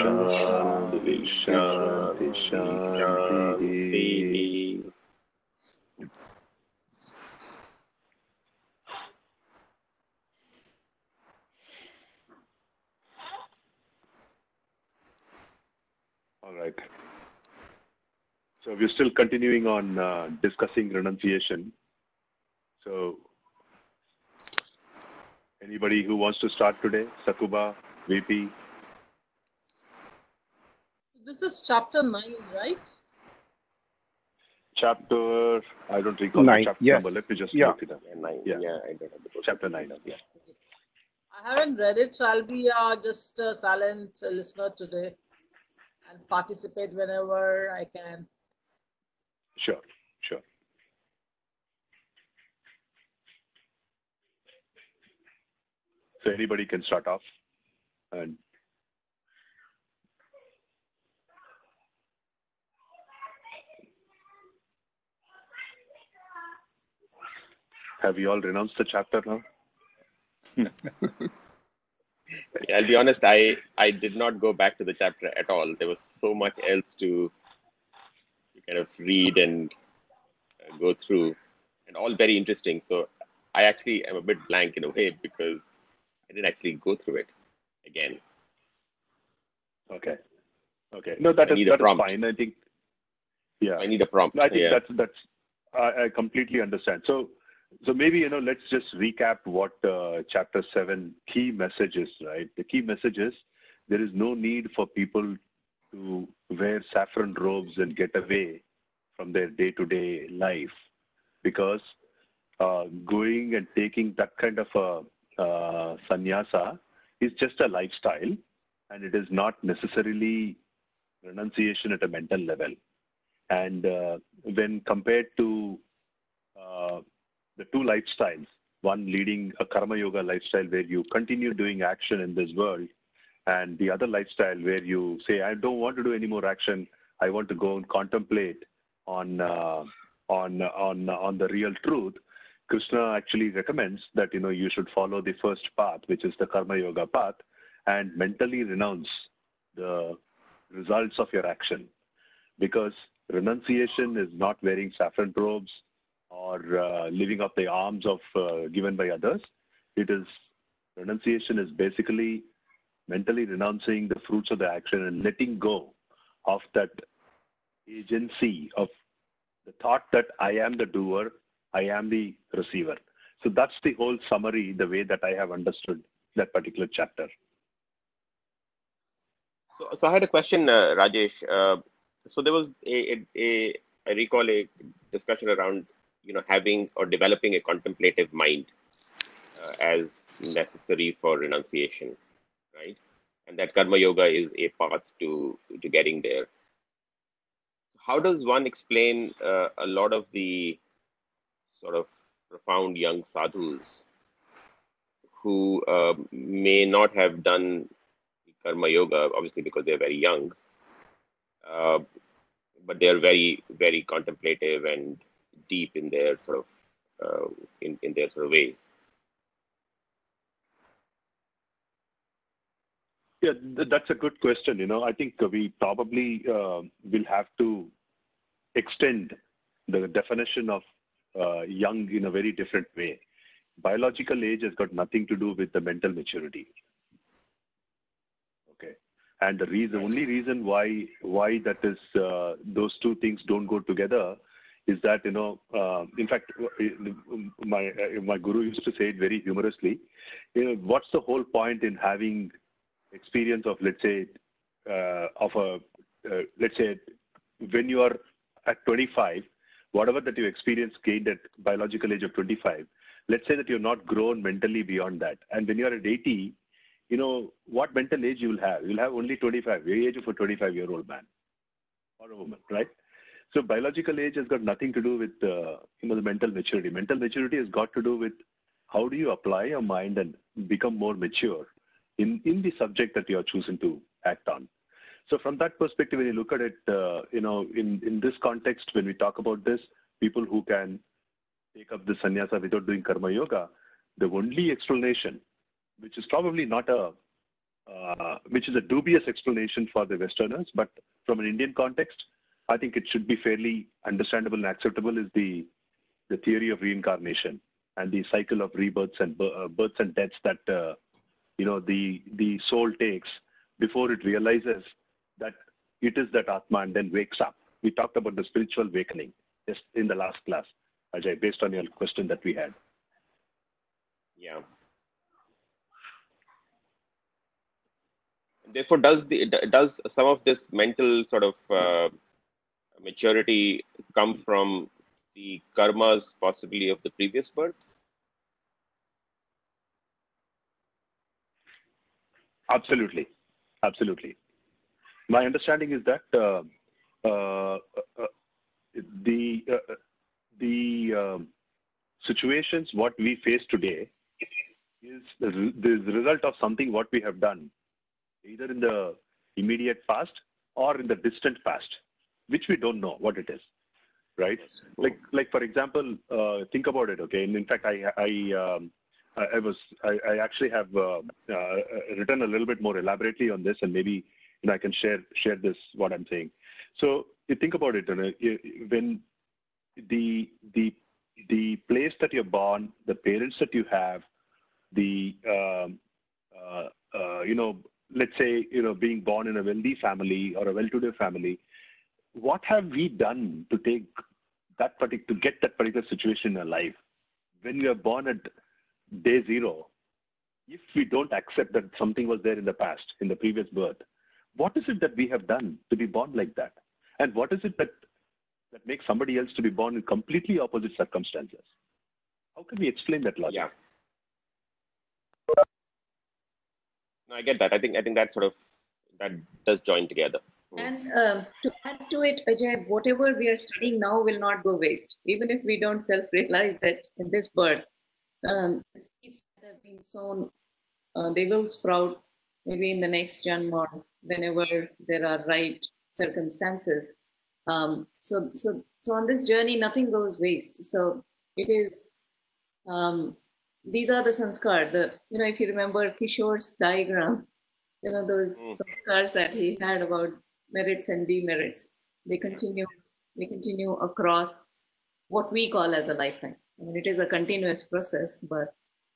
तेजस्विनावधीतमस्तु वहे ॐ शान्ति शान्ति शान्तिः All right. So we're still continuing on uh, discussing renunciation. So anybody who wants to start today? Sakuba, VP? this is chapter 9, right? Chapter, I don't recall Nine, the chapter yes. number. Let me just Yeah. look it up. Yeah, nine. Yeah. Yeah, I don't have the book. Chapter 9. Yeah. I haven't read it, so I'll be uh, just a silent listener today and participate whenever I can. Sure, sure. So anybody can start off and have you all renounced the chapter now? Yeah, I'll be honest, I, I did not go back to the chapter at all. There was so much else to, to kind of read and uh, go through, and all very interesting. So I actually am a bit blank in a way because I didn't actually go through it again. Okay. Okay. No, that I is need a that is fine. I think. Yeah. I need a prompt. No, I think yeah. that's that's I, I completely understand. So so maybe you know let's just recap what uh, chapter seven key messages. Right, the key message is there is no need for people to wear saffron robes and get away from their day-to-day life because uh, going and taking that kind of a uh, sannyasa is just a lifestyle and it is not necessarily renunciation at a mental level. And uh, when compared to uh, the two lifestyles, one leading a karma yoga lifestyle where you continue doing action in this world, and the other lifestyle where you say, I don't want to do any more action. I want to go and contemplate on uh, on on on the real truth. Krishna actually recommends that you know you should follow the first path, which is the karma yoga path, and mentally renounce the results of your action, because renunciation is not wearing saffron robes or uh, living up the arms of uh, given by others. It is renunciation is basically mentally renouncing the fruits of the action and letting go of that agency of the thought that I am the doer, I am the receiver. So that's the whole summary, the way that I have understood that particular chapter. So, so I had a question, uh, Rajesh. Uh, so there was a, a, a, I recall a discussion around, you know, having or developing a contemplative mind uh, as necessary for renunciation, right? And that karma yoga is a path to to getting there. How does one explain uh, a lot of the sort of profound young sadhus who uh, may not have done karma yoga, obviously because they're very young, uh, but they're very, very contemplative and deep in their sort of uh, in, in their sort of ways. Yeah, th- that's a good question. You know, I think we probably uh, will have to extend the definition of uh, young in a very different way. Biological age has got nothing to do with the mental maturity. Okay, and the reason, only reason why why that is uh, those two things don't go together is that you know, uh, in fact, my uh, my guru used to say it very humorously. You know, what's the whole point in having experience of let's say uh, of a uh, let's say when you are at 25 whatever that you experience gained at biological age of 25 let's say that you're not grown mentally beyond that and when you're at 80 you know, what mental age you will have. You'll have only 25, the age of a 25 year old man or a woman, right? So biological age has got nothing to do with, uh, you know, the mental maturity. Mental maturity has got to do with how do you apply your mind and become more mature in, in the subject that you are choosing to act on. So from that perspective, when you look at it, uh, you know, in, in this context, when we talk about this, people who can take up the sannyasa without doing karma yoga, the only explanation, which is probably not a, uh, which is a dubious explanation for the Westerners, but from an Indian context, I think it should be fairly understandable and acceptable is the, the theory of reincarnation and the cycle of rebirths and uh, births and deaths that, uh, you know, the, the soul takes before it realizes that it is that Atma and then wakes up. We talked about the spiritual awakening just in the last class, Ajay, based on your question that we had. Yeah. Therefore, does the does some of this mental sort of uh, maturity come from the karmas possibly of the previous birth? Absolutely, absolutely. My understanding is that uh, uh, uh, the uh, the um, situations what we face today is the, the result of something what we have done either in the immediate past or in the distant past which we don't know what it is right? Like like for example uh, think about it okay? And in fact i i um, I, was I, I actually have uh, uh, written a little bit more elaborately on this and maybe you know, I can share share this what I'm saying. So you think about it, you know, when the the the place that you're born, the parents that you have, the um, uh, uh, you know, let's say you know, being born in a wealthy family or a well-to-do family, what have we done to take that particular to get that particular situation life? When we are born at day zero, if we don't accept that something was there in the past, in the previous birth, what is it that we have done to be born like that? And what is it that, that makes somebody else to be born in completely opposite circumstances? How can we explain that logic? Yeah. No, I get that. I think I think that sort of that does join together. Hmm. And um, to add to it, Ajay, whatever we are studying now will not go waste, even if we don't self-realize it in this birth. Um, seeds that have been sown, uh, they will sprout maybe in the next janma whenever there are right circumstances. Um, so, so, so on this journey, nothing goes waste. So it is, um, these are the sanskar, the, you know, if you remember Kishore's diagram, you know, those mm. sanskars that he had about merits and demerits, they continue, they continue across what we call as a lifetime. I mean, it is a continuous process, but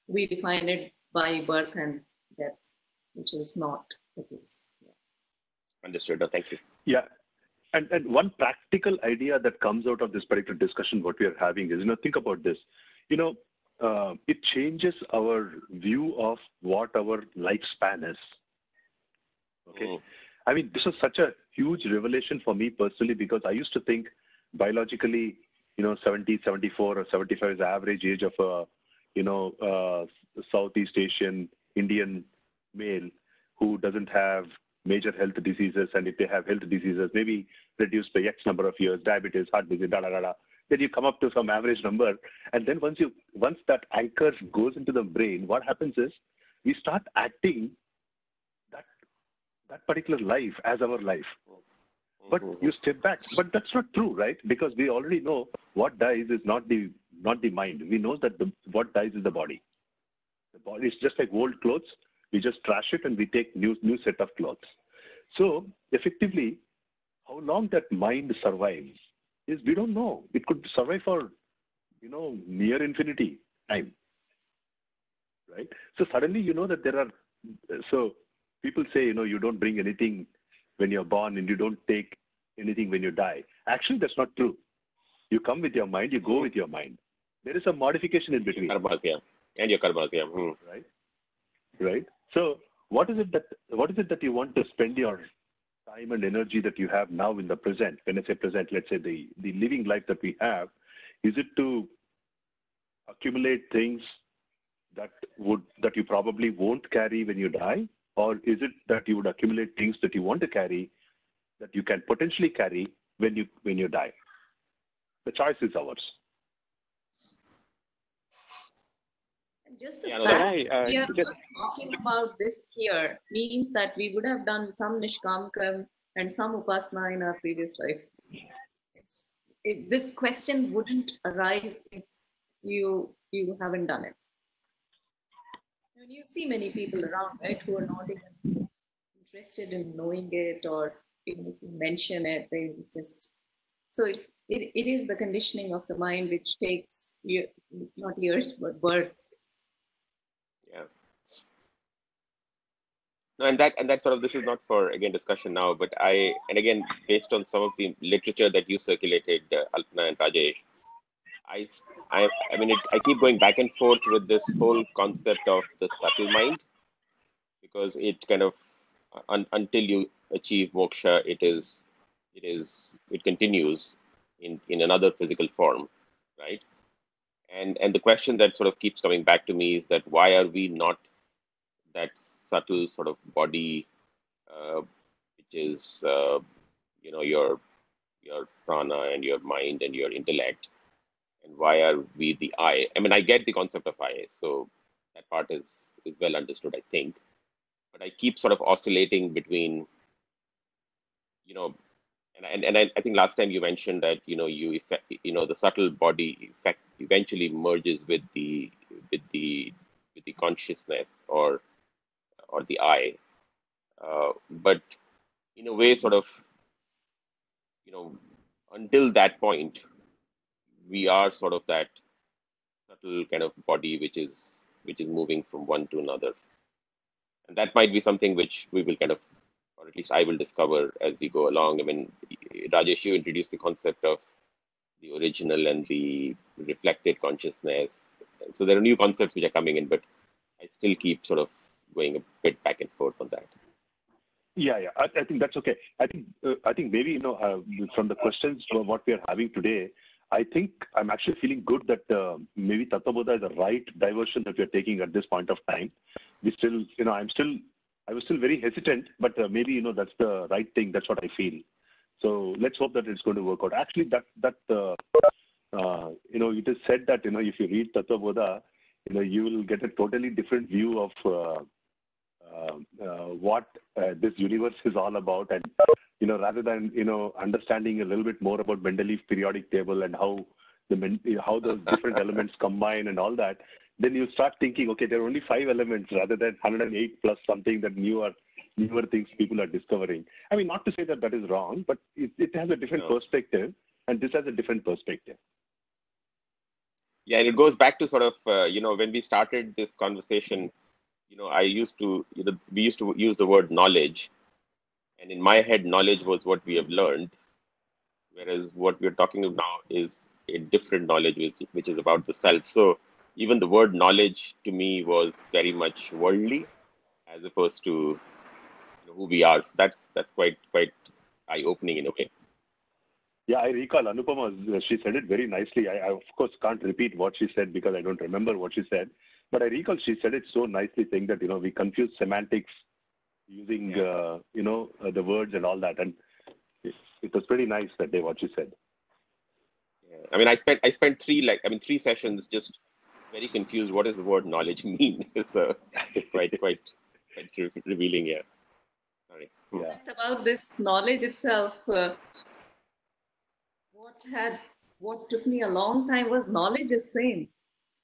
we define it by birth and death, which is not the case. Understood. No, thank you. Yeah. And, and one practical idea that comes out of this particular discussion, what we are having is, you know, think about this. You know, uh, it changes our view of what our lifespan is. Okay. Mm. I mean, this was such a huge revelation for me personally because I used to think biologically, you know, 70, 74 or 75 is the average age of a, you know, uh, Southeast Asian Indian male who doesn't have major health diseases, and if they have health diseases, maybe reduced by X number of years, diabetes, heart disease, da da da da. Then you come up to some average number, and then once you once that anchor goes into the brain, what happens is we start acting that particular life as our life. Mm-hmm. But you step back, but that's not true, right? Because we already know what dies is not the not the mind. We know that the, what dies is the body. The body is just like old clothes. We just trash it and we take new new set of clothes. So effectively, how long that mind survives is we don't know. It could survive for you know near infinity time. Right? So suddenly you know that there are so people say, you know, you don't bring anything when you're born and you don't take anything when you die. Actually that's not true. You come with your mind, you go with your mind. There is a modification in between. Karmas, yeah. And your karmas, yeah. Hmm. Right? Right? So what is it that what is it that you want to spend your time and energy that you have now in the present? When I say present, let's say the, the living life that we have, is it to accumulate things, that would that you probably won't carry when you die, or is it that you would accumulate things that you want to carry that you can potentially carry when you when you die? The choice is ours. Just the Yeah, fact I, uh, we are just, talking about this here means that we would have done some nishkamkam and some upasana in our previous lives. It, this question wouldn't arise if you you haven't done it. And you see many people around, right, who are not even interested in knowing it or even if you mention it, they just so it, it, it is the conditioning of the mind which takes year, not years but births Yeah. No, and that and that sort of this is not for again discussion now, but I and again based on some of the literature that you circulated, uh, Alpana and Rajesh, I I I mean it, I keep going back and forth with this whole concept of the subtle mind because it kind of un, until you achieve moksha, it is it is it continues in in another physical form, right? and and the question that sort of keeps coming back to me is that why are we not that subtle sort of body uh, which is uh, you know your your prana and your mind and your intellect and why are we the I? i mean i get the concept of I, so that part is is well understood i think but i keep sort of oscillating between you know and, and, and I, I think last time you mentioned that you know you effect, you know the subtle body effect eventually merges with the with the with the consciousness or or the I, uh, but in a way sort of you know until that point we are sort of that subtle kind of body which is which is moving from one to another and that might be something which we will kind of or at least I will discover as we go along. I mean, Rajesh, you introduced the concept of the original and the reflected consciousness. So there are new concepts which are coming in, but I still keep sort of going a bit back and forth on that. Yeah, yeah. I, I think that's okay. I think uh, I think maybe you know uh, from the questions from what we are having today, I think I'm actually feeling good that uh, maybe Tattva is the right diversion that we are taking at this point of time. We still, you know, I'm still, I was still very hesitant, but uh, maybe you know that's the right thing. That's what I feel. So let's hope that it's going to work out. Actually, that that uh, uh, you know, it is said that you know if you read Tatvabodha, you know you will get a totally different view of uh, what uh, this universe is all about. And you know rather than you know understanding a little bit more about mendeleev periodic table and how the how the different elements combine and all that then you start thinking okay there are only five elements rather than 108 plus something that newer newer things people are discovering. I mean not to say that that is wrong but it, it has a different No. perspective and this has a different perspective. Yeah, and it goes back to sort of uh, you know when we started this conversation, you know I used to you know, we used to use the word knowledge, and in my head knowledge was what we have learned, whereas what we're talking about now is a different knowledge which, which is about the self. So even the word knowledge to me was very much worldly, as opposed to you know, who we are. So that's that's quite quite eye opening in a way. Yeah, I recall Anupama, uh, she said it very nicely. I, I, of course, can't repeat what she said because I don't remember what she said. But I recall she said it so nicely, saying that, you know, we confuse semantics using, Yeah. uh, you know, uh, the words and all that. And it, it was pretty nice that day, what she said. Yeah. I mean, I spent I spent three like I mean three sessions just very confused. What does the word knowledge mean? so it's quite quite quite re- revealing. Yeah. Sorry. Yeah. about this knowledge itself, uh, what had what took me a long time was knowledge is same.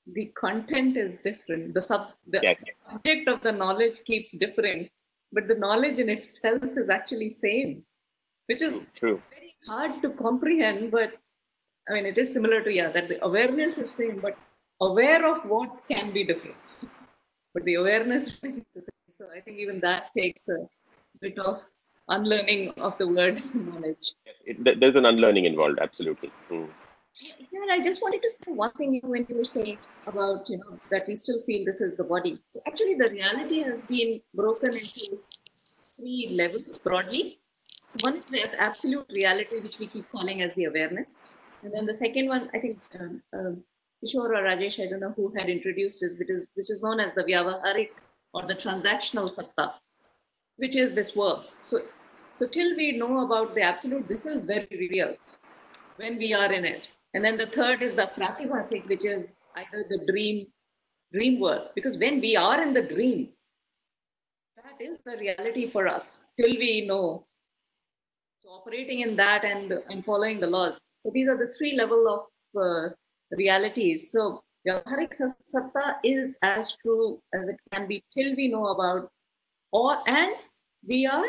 The content is different. The sub the Yes. subject of the knowledge keeps different, but the knowledge in itself is actually same, which is True. Very hard to comprehend. But I mean, it is similar to yeah that the awareness is same, but aware of what can be different. But the awareness is the same. So I think even that takes a bit of unlearning of the word knowledge. Yes. It, there's an unlearning involved. Absolutely. Hmm. Yeah, I just wanted to say one thing when you were saying about you know that we still feel this is the body. So actually, the reality has been broken into three levels broadly. So one is the absolute reality, which we keep calling as the awareness, and then the second one, I think um, um, Kishore or Rajesh, I don't know who had introduced this, which is, which is known as the Vyavaharik or the transactional satta, which is this work. So, so till we know about the absolute, this is very real when we are in it. And then the third is the pratibhasik, which is either the dream, dream work. Because when we are in the dream, that is the reality for us till we know. So operating in that and, and following the laws. So these are the three level of uh, realities. So Vyavaharik Satta is as true as it can be till we know about, or and we are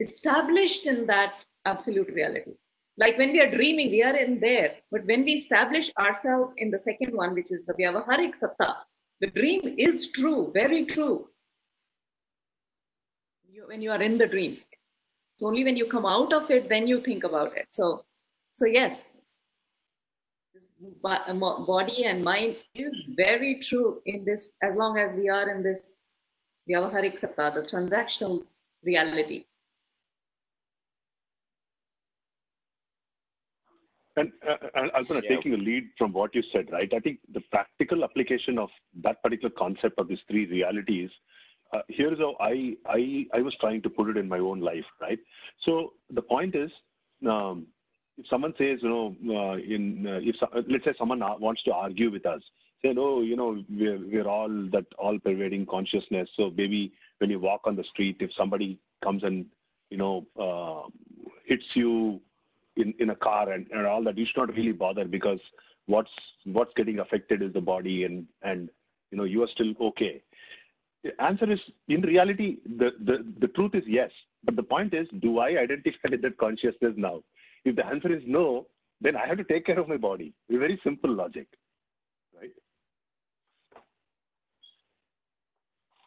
established in that absolute reality. Like when we are dreaming, we are in there. But when we establish ourselves in the second one, which is the Vyavaharik Satta, the dream is true, very true. You, when you are in the dream. It's only when you come out of it, then you think about it. So, so yes, body and mind is very true in this, as long as we are in this Vyavaharik Satta, the transactional reality. And uh, Alpana, yeah. taking a lead from what you said, right? I think the practical application of that particular concept of these three realities. Uh, here's how I, I I was trying to put it in my own life, right? So the point is, um, if someone says, you know, uh, in uh, if let's say someone wants to argue with us, say, no, you know, we're we're all that all pervading consciousness. So maybe when you walk on the street, if somebody comes and you know uh, hits you in, in a car and, and all that, you should not really bother because what's what's getting affected is the body and and you know you are still okay. The answer is in reality the, the, the truth is yes. But the point is, do I identify with that consciousness now? If the answer is no, then I have to take care of my body. A very simple logic. Right?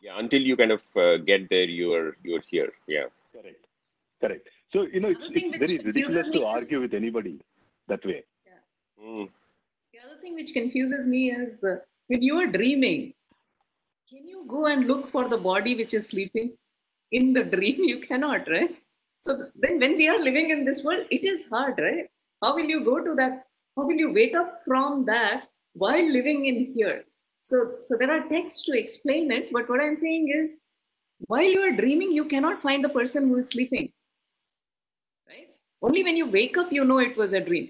Yeah, until you kind of uh, get there, you are you are here. Yeah. Correct. Correct. So, you know, it's, it's very ridiculous to argue with anybody that way. Yeah. Mm. The other thing which confuses me is uh, when you are dreaming, can you go and look for the body which is sleeping? In the dream, you cannot, right? So then when we are living in this world, it is hard, right? How will you go to that? How will you wake up from that while living in here? So, so there are texts to explain it, but what I'm saying is, while you are dreaming, you cannot find the person who is sleeping. Only when you wake up, you know it was a dream.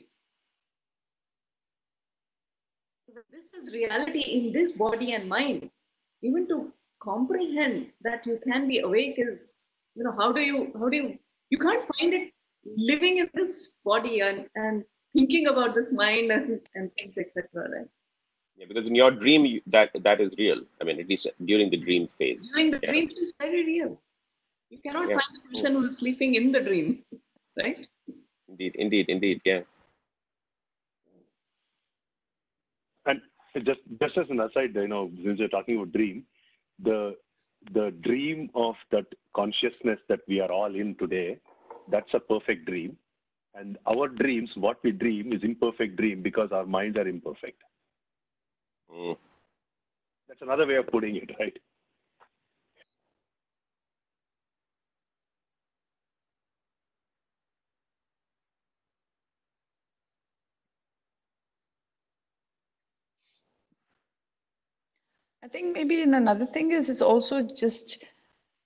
So this is reality in this body and mind. Even to comprehend that you can be awake is, you know, how do you, how do you, you can't find it living in this body and, and thinking about this mind and, and things, etc. Right? Yeah, because in your dream, you, that that is real. I mean, at least during the dream phase. During the yeah. dream, it is very real. You cannot yeah. find the person who is sleeping in the dream, right? Indeed, indeed, indeed, yeah. And just just as an aside, you know, since you're talking about dream, the the dream of that consciousness that we are all in today, that's a perfect dream. And our dreams, what we dream, is imperfect dream because our minds are imperfect. Mm. That's another way of putting it, right? I think maybe in another thing is it's also just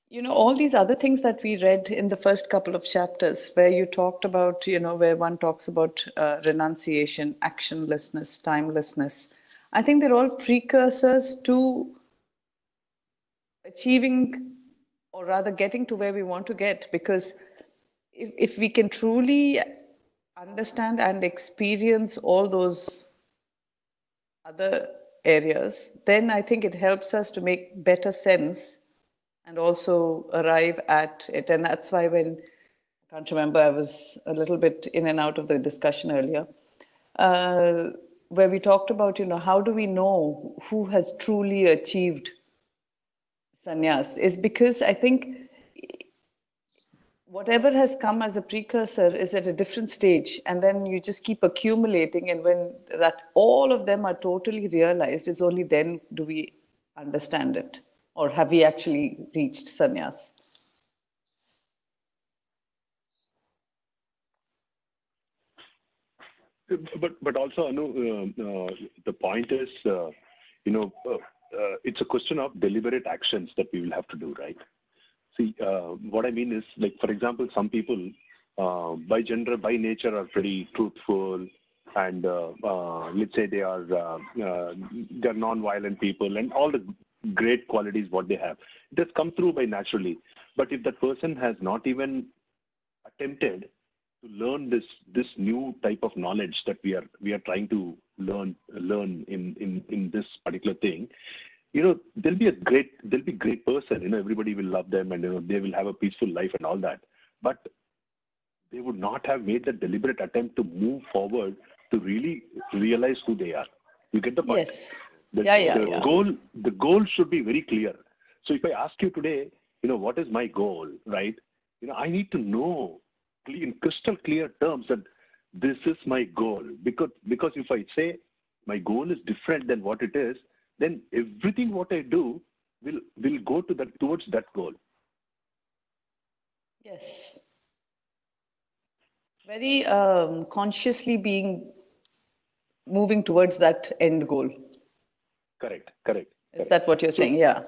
you know all these other things that we read in the first couple of chapters where you talked about you know where one talks about uh, renunciation actionlessness timelessness. I think they're all precursors to achieving or rather getting to where we want to get because if, if we can truly understand and experience all those other areas, then I think it helps us to make better sense and also arrive at it. And that's why when I can't remember, I was a little bit in and out of the discussion earlier, uh, where we talked about, you know, how do we know who has truly achieved sannyas? Is because I think whatever has come as a precursor is at a different stage and then you just keep accumulating and when that all of them are totally realized it's only then do we understand it or have we actually reached sannyas but but also Anu, uh, uh, the point is, uh, you know, uh, uh, it's a question of deliberate actions that we will have to do, right? See, uh, what I mean is, like for example, some people uh, by gender, by nature, are pretty truthful, and uh, uh, let's say they are uh, uh, they're non-violent people, and all the great qualities what they have. It has come through by naturally. But if that person has not even attempted to learn this this new type of knowledge that we are we are trying to learn learn in in in this particular thing you know they'll be a great they'll be great person you know everybody will love them and you know they will have a peaceful life and all that. But they would not have made the deliberate attempt to move forward to really realize who they are. You get the point? Yes. the, Yeah, yeah, the yeah. goal the goal should be very clear. So if i ask you today you know what is my goal right? You know i need to know in crystal clear terms that this is my goal. Because because if i say my goal is different than what it is then everything what i do will will go to that towards that goal Yes. Very um, consciously being moving towards that end goal. correct correct Is that what you're saying? Yeah.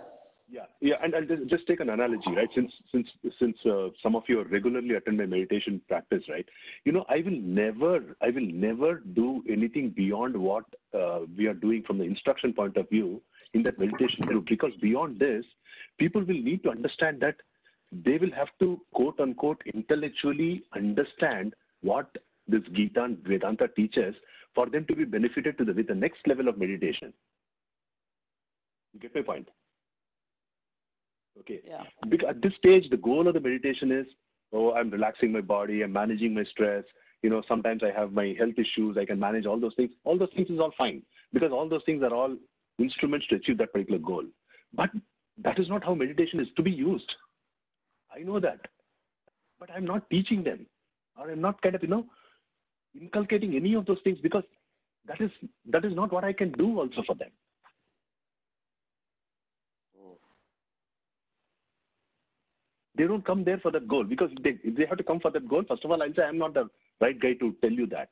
Yeah, yeah, and I'll just- take an analogy, right? Since since since uh, some of you regularly attend my meditation practice, right? You know, I will never, I will never do anything beyond what uh, we are doing from the instruction point of view in that meditation group, because beyond this, people will need to understand that they will have to quote unquote intellectually understand what this Gita and Vedanta teaches for them to be benefited to the with the next level of meditation. You get my point? Okay. Yeah. Because at this stage, the goal of the meditation is, oh, I'm relaxing my body, I'm managing my stress. You know, sometimes I have my health issues, I can manage all those things. All those things is all fine because all those things are all instruments to achieve that particular goal. But that is not how meditation is to be used. I know that. But I'm not teaching them or I'm not kind of, you know, inculcating any of those things because that is that is not what I can do also for them. They don't come there for that goal because if they, if they have to come for that goal, first of all, I'll say I'm not the right guy to tell you that,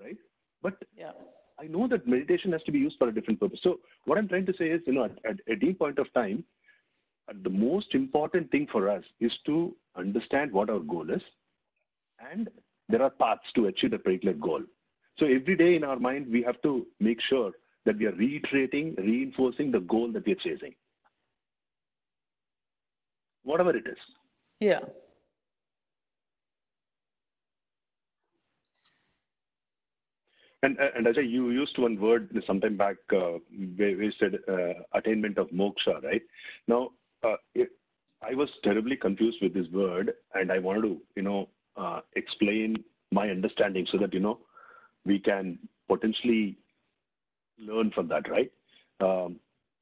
right? But Yeah. I know that meditation has to be used for a different purpose. So what I'm trying to say is, you know, at, at any point of time, uh, the most important thing for us is to understand what our goal is, and there are paths to achieve the particular goal. So every day in our mind, we have to make sure that we are reiterating, reinforcing the goal that we are chasing, whatever it is. Yeah. And uh, and Ajay, you used one word sometime back uh, where you said uh, attainment of moksha, right? Now, uh, it, I was terribly confused with this word, and I wanted to, you know, uh, explain my understanding so that you know we can potentially learn from that, right? Um,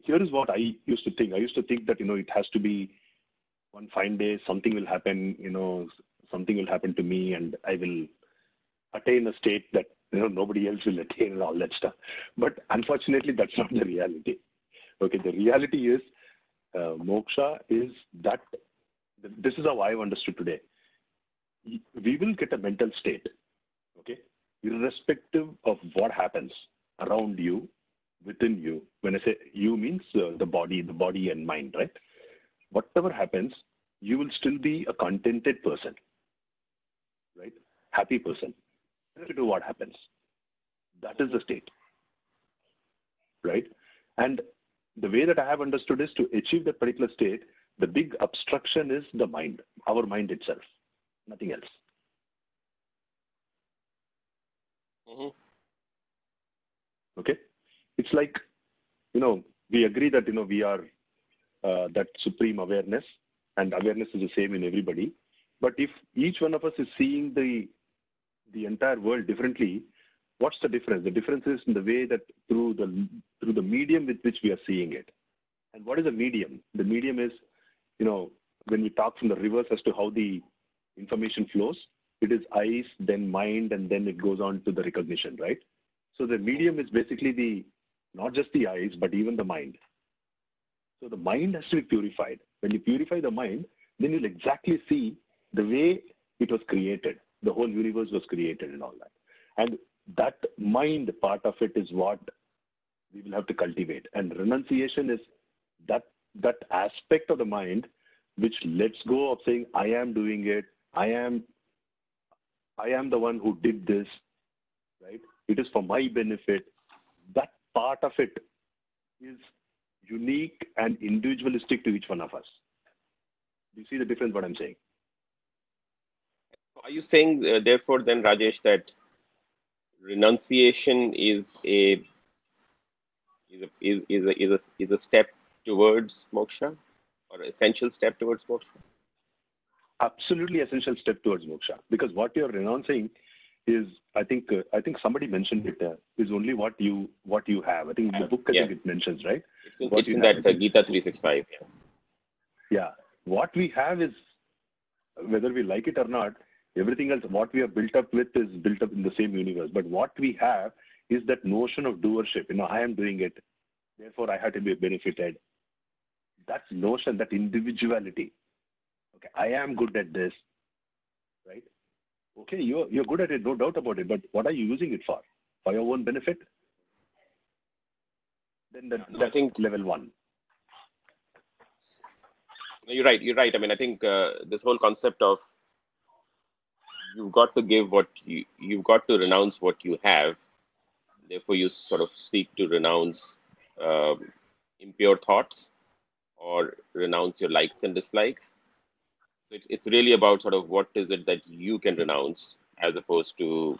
here is what I used to think. I used to think that you know it has to be one fine day, something will happen, you know, something will happen to me, and I will attain a state that you know nobody else will attain and all that stuff. But unfortunately, that's not the reality. Okay, the reality is uh, moksha is that. This is how I've understood today. We will get a mental state, okay, irrespective of what happens around you, within you. When I say you means uh, the body, the body and mind, right? Whatever happens, you will still be a contented person, right? Happy person to do what happens. That is the state. Right? And the way that I have understood is to achieve that particular state, the big obstruction is the mind, our mind itself, nothing else. Mhm. Okay? It's like, you know, we agree that, you know, we are uh, that supreme awareness, and awareness is the same in everybody. But if each one of us is seeing the the entire world differently, what's the difference? The difference is in the way that through the through the medium with which we are seeing it. And what is a medium? The medium is, you know, when we talk from the reverse as to how the information flows, it is eyes, then mind, and then it goes on to the recognition, right? So the medium is basically the not just the eyes, but even the mind. So the mind has to be purified. When you purify the mind, then you'll exactly see the way it was created. The whole universe was created and all that. And that mind part of it is what we will have to cultivate. And renunciation is that that aspect of the mind which lets go of saying, I am doing it, I am I am the one who did this, right? It is for my benefit. That part of it is unique and individualistic to each one of us. Do you see the difference what I'm saying? Are you saying, uh, therefore, then, Rajesh, that renunciation is a is a, is, is, a, is, a, is a step towards moksha or essential step towards moksha? Absolutely essential step towards moksha because what you're renouncing is I think uh, I think somebody mentioned it uh, is only what you what you have. I think the book I yeah. think it mentions right. It's in, it's in that uh, Gita three six five. Yeah. Yeah, what we have is whether we like it or not. Everything else, what we are built up with, is built up in the same universe. But what we have is that notion of doership. You know, I am doing it, therefore I have to be benefited. That notion, that individuality. Okay, I am good at this, right? Okay, you're, you're good at it, no doubt about it, but what are you using it for? For your own benefit? Then that, that's I think level one. You're right. You're right. I mean, I think uh, this whole concept of you've got to give what you you've got to renounce what you have. Therefore, you sort of seek to renounce um, impure thoughts or renounce your likes and dislikes it's, it's really about sort of what is it that you can renounce as opposed to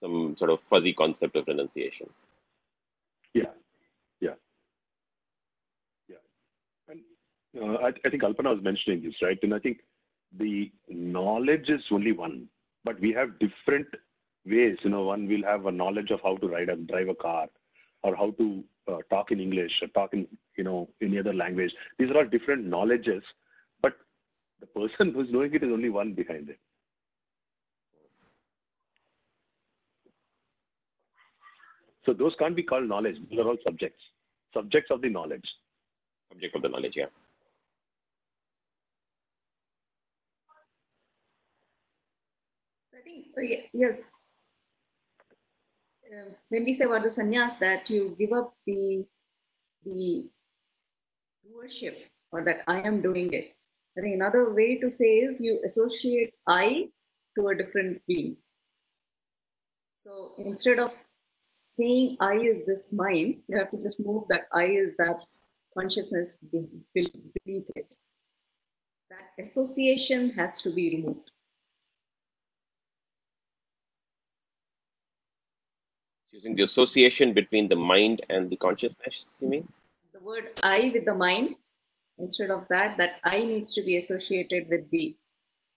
some sort of fuzzy concept of renunciation. Yeah, yeah, yeah. And uh, I, I think Alpana was mentioning this, right? And I think the knowledge is only one, but we have different ways. You know, one will have a knowledge of how to ride a drive a car, or how to uh, talk in English, or talk in you know any other language. These are all different knowledges the person who's knowing it is only one behind it. So those can't be called knowledge. Those are all subjects. Subjects of the knowledge. Subject of the knowledge, yeah. I think, uh, yes. Uh, when we say about the sannyas, that you give up the the doership or that I am doing it. I think another way to say is you associate I to a different being. So instead of saying I is this mind, you have to just move that I is that consciousness beneath it. That association has to be removed. Using the association between the mind and the consciousness, you mean? The word I with the mind Instead of that, that I needs to be associated with the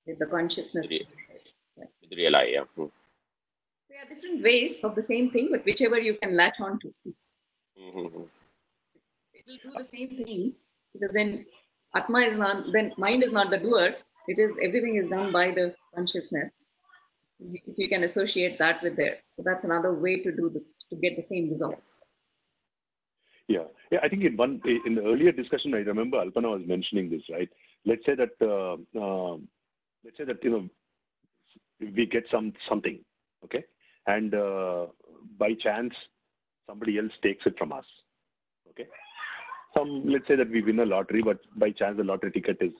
with the consciousness. With the, with real I, yeah. Hmm. So yeah, different ways of the same thing, but whichever you can latch on to. Mm-hmm. It will do the same thing because then Atma is not, then mind is not the doer. It is everything is done by the consciousness. If you can associate that with there, so that's another way to do this to get the same result. Yeah. Yeah, I think in one in the earlier discussion, I remember Alpana was mentioning this, right? Let's say that uh, uh, let's say that you know we get some something, okay, and uh, by chance somebody else takes it from us, okay. Some let's say that we win a lottery, but by chance the lottery ticket is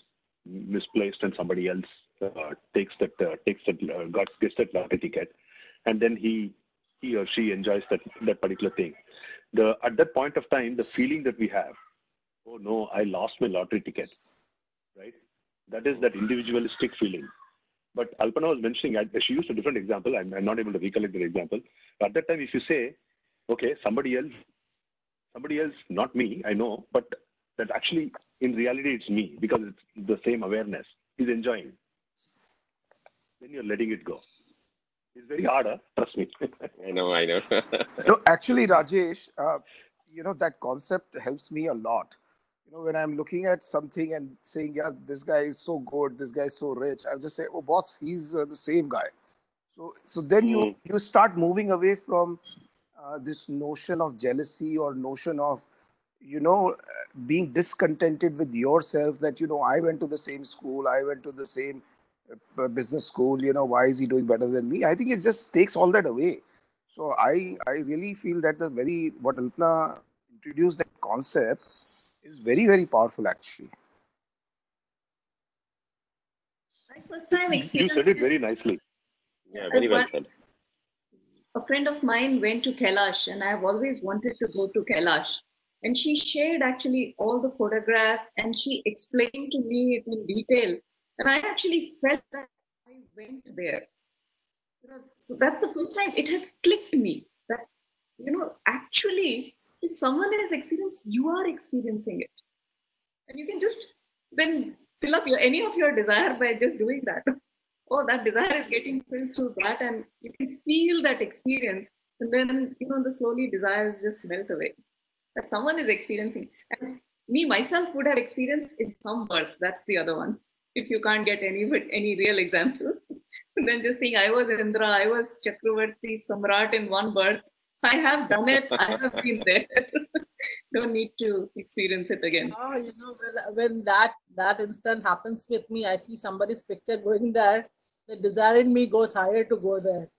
misplaced and somebody else uh, takes that uh, takes that uh, got gets that lottery ticket, and then he he or she enjoys that that particular thing the at that point of time, the feeling that we have, oh no, I lost my lottery ticket, right? That is that individualistic feeling. But Alpana was mentioning, she used a different example. I'm, I'm not able to recollect the example. But at that time, if you say, okay, somebody else, somebody else, not me, I know, but that actually in reality it's me because it's the same awareness is enjoying. Then you're letting it go. It's very hard, huh? trust me. I know, I know. no, actually, Rajesh, uh, you know, that concept helps me a lot. You know, when I'm looking at something and saying, yeah, this guy is so good, this guy is so rich, I'll just say, oh, boss, he's uh, the same guy. So, so then mm. you, hmm. you start moving away from uh, this notion of jealousy or notion of, you know, being discontented with yourself that, you know, I went to the same school, I went to the same business school you know why is he doing better than me i think it just takes all that away So I I really feel that the very what Alpana introduced that concept is very very powerful actually. My first time You experience. said it very nicely. Yeah, very well one- said. a friend of mine went to Kailash, and I've always wanted to go to Kailash. And she shared actually all the photographs and she explained to me in detail. And I actually felt that I went there. You know, so that's the first time it had clicked me that, you know, actually, if someone has experienced, you are experiencing it. And you can just then fill up your any of your desire by just doing that. oh, that desire is getting filled through that, and you can feel that experience, and then you know the slowly desires just melt away. That someone is experiencing, and me myself would have experienced in some birth. That's the other one. If you can't get any but any real example, then just think I was Indra, I was Chakravarti Samrat in one birth. I have done it. I have been there. Don't need to experience it again. Oh, you know, when, when that that instant happens with me, I see somebody's picture going there. The desire in me goes higher to go there.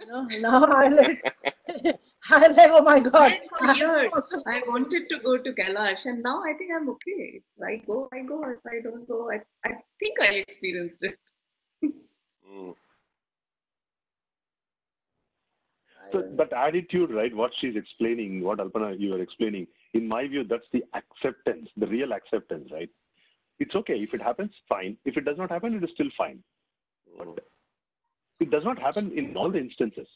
You know, now I like, I like, oh my God. For years, I wanted to go to Kailash, and now I think I'm okay. If I go, I go. If I don't go, I, I think I experienced it. Mm. So that attitude, right? What she's explaining, what Alpana you are explaining, in my view, that's the acceptance, the real acceptance, right? It's okay if it happens, fine. If it does not happen, it is still fine. But it does not happen in all the instances.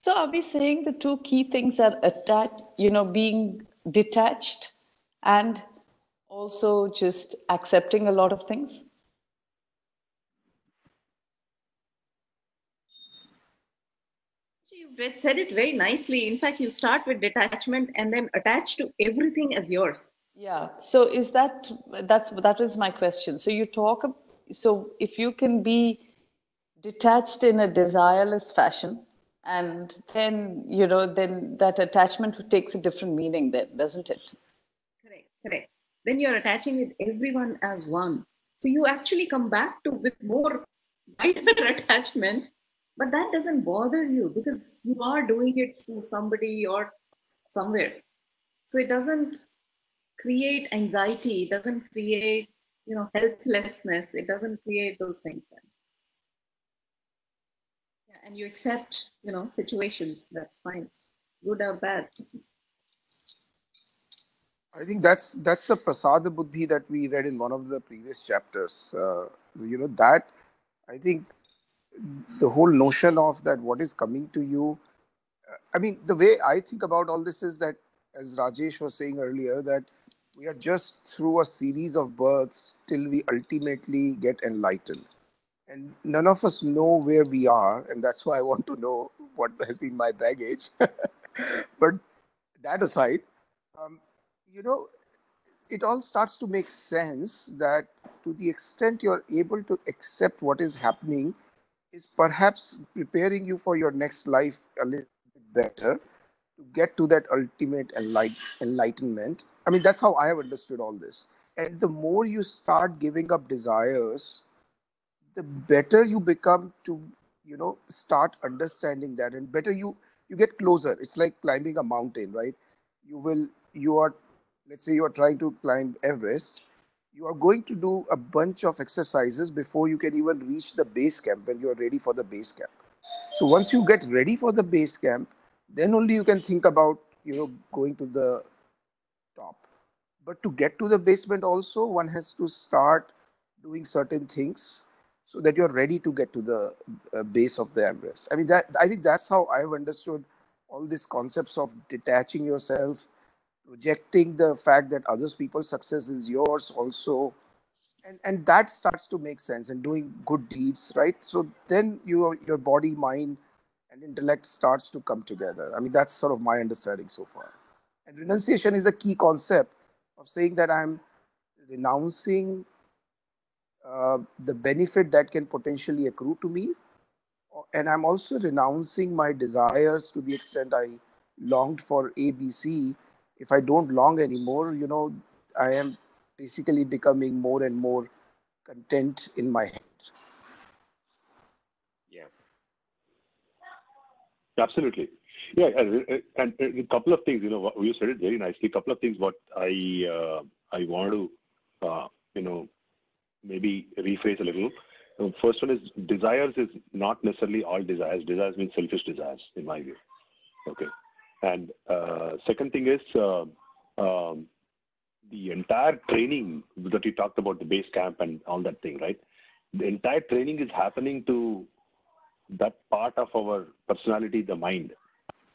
So are we saying the two key things are attached, you know, being detached and also just accepting a lot of things? You've said it very nicely. In fact, you start with detachment and then attach to everything as yours. Yeah. So is that that's that is my question. So you talk so if you can be detached in a desireless fashion and then you know then that attachment takes a different meaning then doesn't it Correct, correct. Then you're attaching with everyone as one. So you actually come back to with more wider attachment, but that doesn't bother you because you are doing it through somebody or somewhere. So it doesn't create anxiety, it doesn't create, you know, helplessness, it doesn't create those things then. And you accept, you know, situations, that's fine. Good or bad. I think that's that's the prasada buddhi that we read in one of the previous chapters. Uh, you know that I think the whole notion of that what is coming to you. uh, I mean, the way I think about all this is that, as Rajesh was saying earlier, that we are just through a series of births till we ultimately get enlightened, and none of us know where we are, and that's why I want to know what has been my baggage. but that aside. Um, you know, it all starts to make sense that to the extent you're able to accept what is happening is perhaps preparing you for your next life a little bit better to get to that ultimate enlight- enlightenment. I mean, that's how I have understood all this. And the more you start giving up desires, the better you become to, you know, start understanding that and better you you get closer. It's like climbing a mountain, right? You will you are let's say you are trying to climb Everest, you are going to do a bunch of exercises before you can even reach the base camp when you are ready for the base camp. So once you get ready for the base camp, then only you can think about you know going to the top. But to get to the basement also, one has to start doing certain things so that you're ready to get to the uh, base of the Everest. I mean that I think that's how I've understood all these concepts of detaching yourself projecting the fact that others people's success is yours also. And and that starts to make sense and doing good deeds right? So then your your body mind and intellect starts to come together. I mean that's sort of my understanding so far. And renunciation is a key concept of saying that i'm renouncing uh, the benefit that can potentially accrue to me. And I'm also renouncing my desires to the extent I longed for ABC. If I don't long anymore, you know, I am basically becoming more and more content in my head. Yeah. Absolutely. Yeah, and a couple of things, you know, you said it very nicely. A couple of things what I uh, I want to, uh, you know, maybe rephrase a little. Uh, first one is desires is not necessarily all desires. Desires mean selfish desires, in my view. Okay. And uh, second thing is uh, um, the entire training that you talked about, the base camp and all that thing, right? The entire training is happening to that part of our personality, the mind.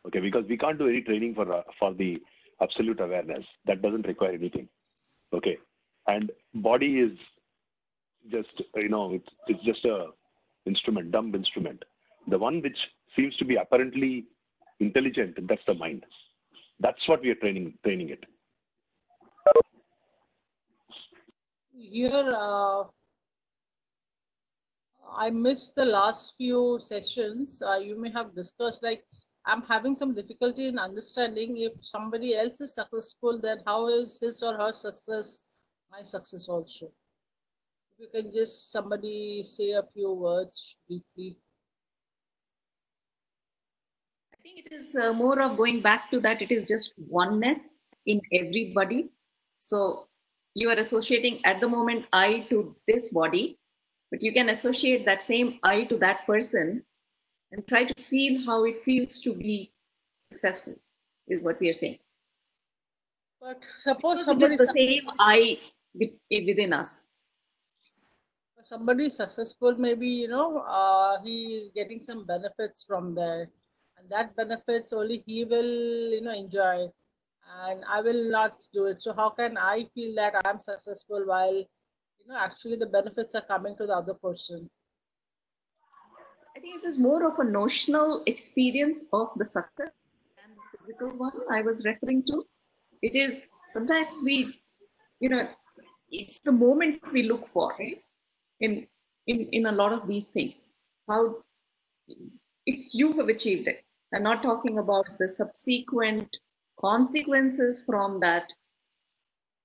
Okay, because we can't do any training for uh, for the absolute awareness. That doesn't require anything. Okay, and body is just you know it's just a instrument, dumb instrument. The one which seems to be apparently intelligent, that's the mind. That's what we are training training it. Here, uh, I missed the last few sessions. Uh, you may have discussed like I'm having some difficulty in understanding if somebody else is successful, then how is his or her success my success also? If you can just somebody say a few words briefly. I think it is uh, more of going back to that. It is just oneness in everybody. So you are associating at the moment I to this body, but you can associate that same I to that person and try to feel how it feels to be successful, is what we are saying. But suppose Because somebody it is the same I within us. Somebody successful, maybe you know uh, he is getting some benefits from there, and that benefits only he will you know enjoy, and I will not do it. So how can I feel that I am successful while you know actually the benefits are coming to the other person? I think it was more of a notional experience of the success than the physical one I was referring to. It is sometimes we, you know, it's the moment we look for, right? In in in a lot of these things. How if you have achieved it. I'm not talking about the subsequent consequences from that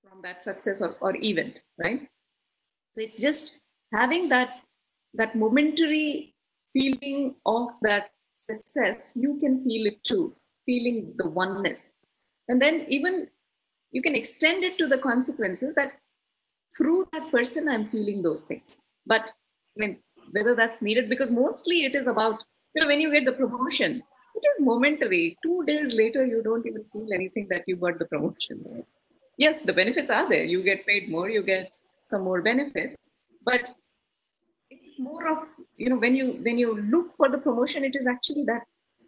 from that success or, or event, right? So it's just having that that momentary feeling of that success, you can feel it too, feeling the oneness. And then even you can extend it to the consequences that through that person, I'm feeling those things. But I mean, whether that's needed, because mostly it is about, you know, when you get the promotion, it is momentary. Two days later, you don't even feel anything that you got the promotion. Yes, the benefits are there. You get paid more, you get some more benefits. But it's more of you know when you when you look for the promotion it is actually that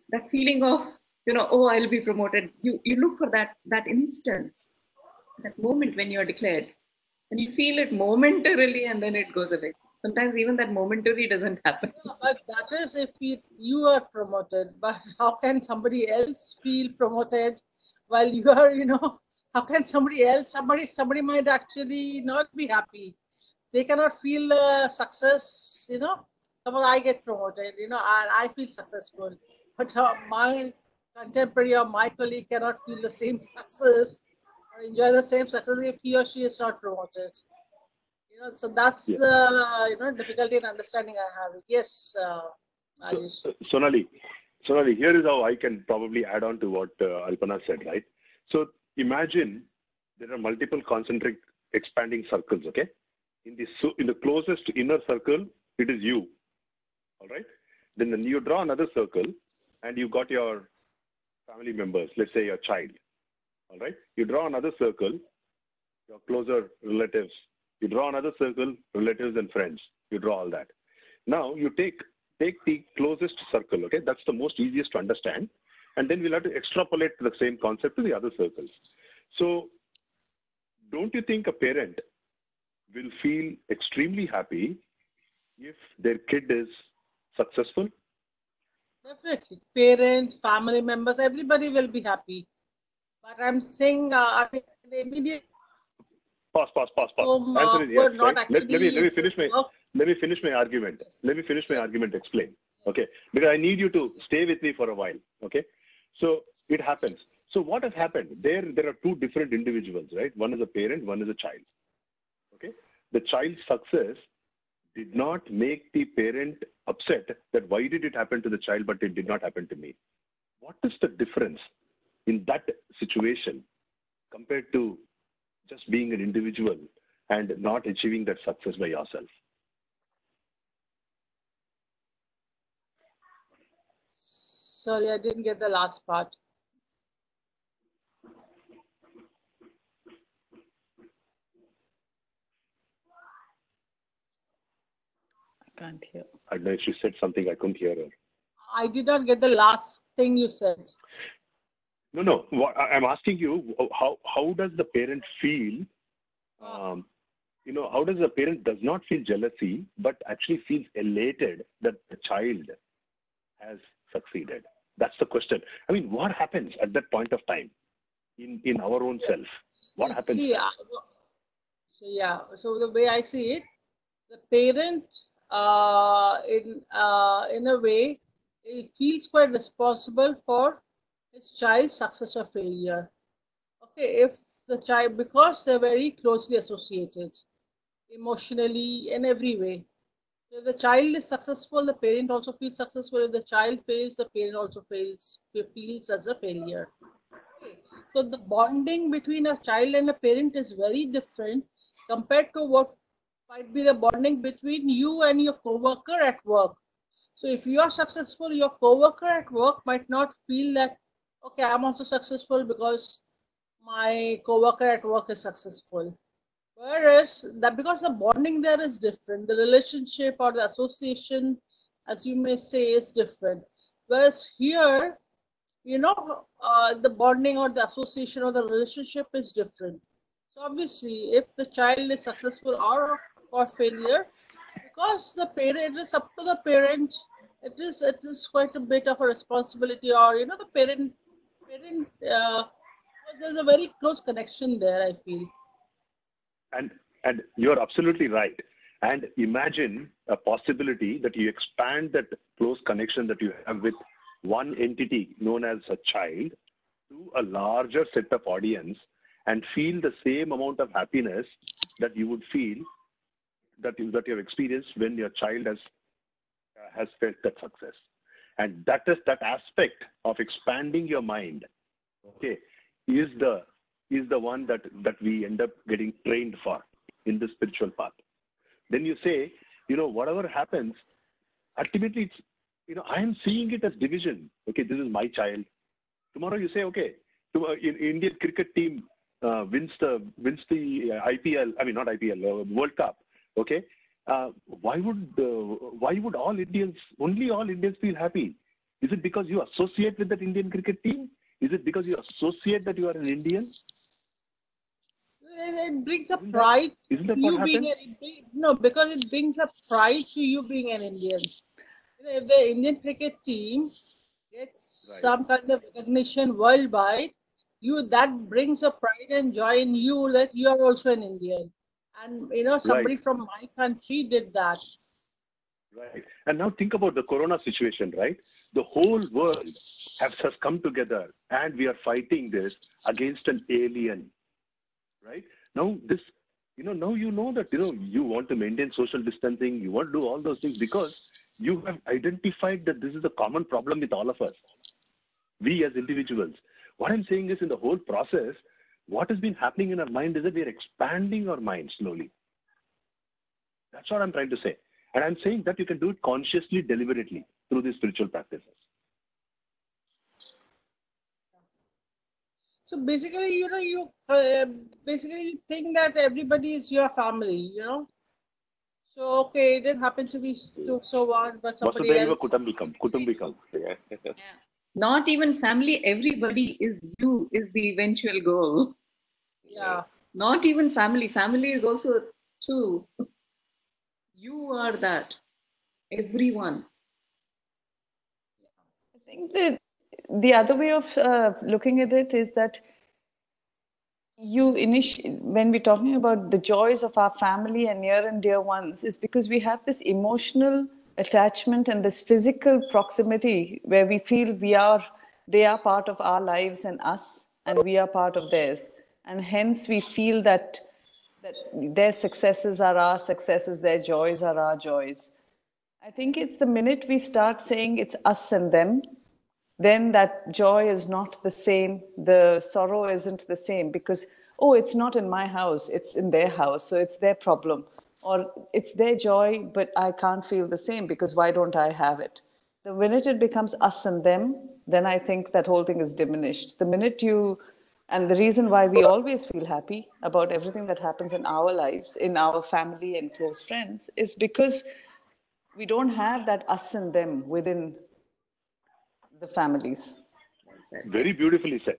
that feeling of you know oh i'll be promoted you you look for that that instance that moment when you are declared and you feel it momentarily and then it goes away sometimes even that momentary doesn't happen Yeah, but that is if you, you are promoted. But how can somebody else feel promoted while you are, you know, how can somebody else, somebody, somebody might actually not be happy. They cannot feel the success, you know. Suppose I get promoted, you know, and I feel successful, but uh, my contemporary or my colleague cannot feel the same success or enjoy the same success if he or she is not promoted. You know, so that's Yeah. the you know difficulty in understanding I have. Yes, uh. So, Sonali, Sonali, here is how I can probably add on to what uh, Alpana said, right? So imagine there are multiple concentric expanding circles, okay? In the so in the closest inner circle, it is you, all right? Then when you draw another circle, and you got your family members, let's say your child, all right? You draw another circle, your closer relatives. You draw another circle, relatives and friends. You draw all that. Now you take take the closest circle, okay? That's the most easiest to understand. And then we'll have to extrapolate the same concept to the other circles. So don't you think a parent will feel extremely happy if their kid is successful? Definitely, parents, family members, everybody will be happy. But I'm saying, uh, the immediate Pause, pause, pause, pause. home, uh, is yes, right? Let, let me let me finish my work- let me finish my argument. Yes. Let me finish my argument. Explain. Okay, because I need you to stay with me for a while. Okay, so it happens. So what has happened? There, there are two different individuals, right? One is a parent, one is a child. Okay, the child's success did not make the parent upset that why did it happen to the child, but it did not happen to me. what is the difference in that situation compared to just being an individual and not achieving that success by yourself? Sorry, I didn't get the last part. I can't hear. I know she said something, I couldn't hear her. I did not get the last thing you said. No, no. I'm asking you, how how does the parent feel? Um, you know, how does the parent does not feel jealousy, but actually feels elated that the child has succeeded? That's the question. I mean, what happens at that point of time in in our own self? What happens See? I- so yeah, so the way I see it, the parent, uh, in uh, in a way, it feels quite responsible for his child success or failure. Okay, if the child, because they're very closely associated, emotionally in every way. If the child is successful, the parent also feels successful. If the child fails, the parent also fails, feels as a failure. Okay. So the bonding between a child and a parent is very different compared to what might be the bonding between you and your coworker at work. So if you are successful, your coworker at work might not feel that okay, I'm also successful because my coworker at work is successful. Whereas that because the bonding there is different, the relationship or the association, as you may say, is different. Whereas here, you know, uh, the bonding or the association or the relationship is different. So obviously, if the child is successful or or failure, because the parent, it is up to the parent. It is it is quite a bit of a responsibility, or you know, the parent parent. Uh, there's a very close connection there. I feel. And and you're absolutely right. And imagine a possibility that you expand that close connection that you have with one entity known as a child to a larger set of audience and feel the same amount of happiness that you would feel that you, that you have experienced when your child has uh, has felt that success and that is that aspect of expanding your mind. Okay. Is the is the one that that we end up getting trained for in the spiritual path. Then you say you know whatever happens ultimately it's you know i am seeing it as division. Okay this is my child. Tomorrow you say okay tomorrow, in indian cricket team uh, wins the wins the uh, ipl i mean not ipl uh, world cup. Okay uh, why would uh, why would all indians only all indians feel happy is it because you associate with that indian cricket team is it because you associate that you are an indian It brings a Isn't that- pride to isn't that you what being an Indian. No, because it brings a pride to you being an Indian. If the Indian cricket team gets Right. some kind of recognition worldwide, you that brings a pride and joy in you that you are also an Indian. And you know, somebody Right. from my country did that. Right. And now think about the corona situation, right? The whole world has, has come together and we are fighting this against an alien, right? Now this, you know, now you know that, you know, you want to maintain social distancing, you want to do all those things because you have identified that this is a common problem with all of us. We as individuals. What I'm saying is in the whole process, what has been happening in our mind is that we are expanding our mind slowly. That's what I'm trying to say. And I'm saying that you can do it consciously, deliberately through these spiritual practices. So basically, you know, you uh, basically you think that everybody is your family, you know. So okay, it didn't happen to be so, so what, but somebody Vasudhaiva else. Kutumbakam, Kutumbakam. Yeah. Not even family, everybody is you, is the eventual goal. Yeah. Not even family. Family is also two. You are that. Everyone. I think that the other way of uh, looking at it is that you initially, when we're talking about the joys of our family and near and dear ones, is because we have this emotional attachment and this physical proximity where we feel we are, they are part of our lives and us, and we are part of theirs. And hence we feel that, that their successes are our successes, their joys are our joys. I think it's the minute we start saying it's us and them, then that joy is not the same. The sorrow isn't the same because, oh, it's not in my house, it's in their house, so it's their problem. Or it's their joy, but I can't feel the same because why don't I have it? The minute it becomes us and them, then I think that whole thing is diminished. The minute you, and the reason why we always feel happy about everything that happens in our lives, in our family and close friends, is because we don't have that us and them within the families. Very beautifully said.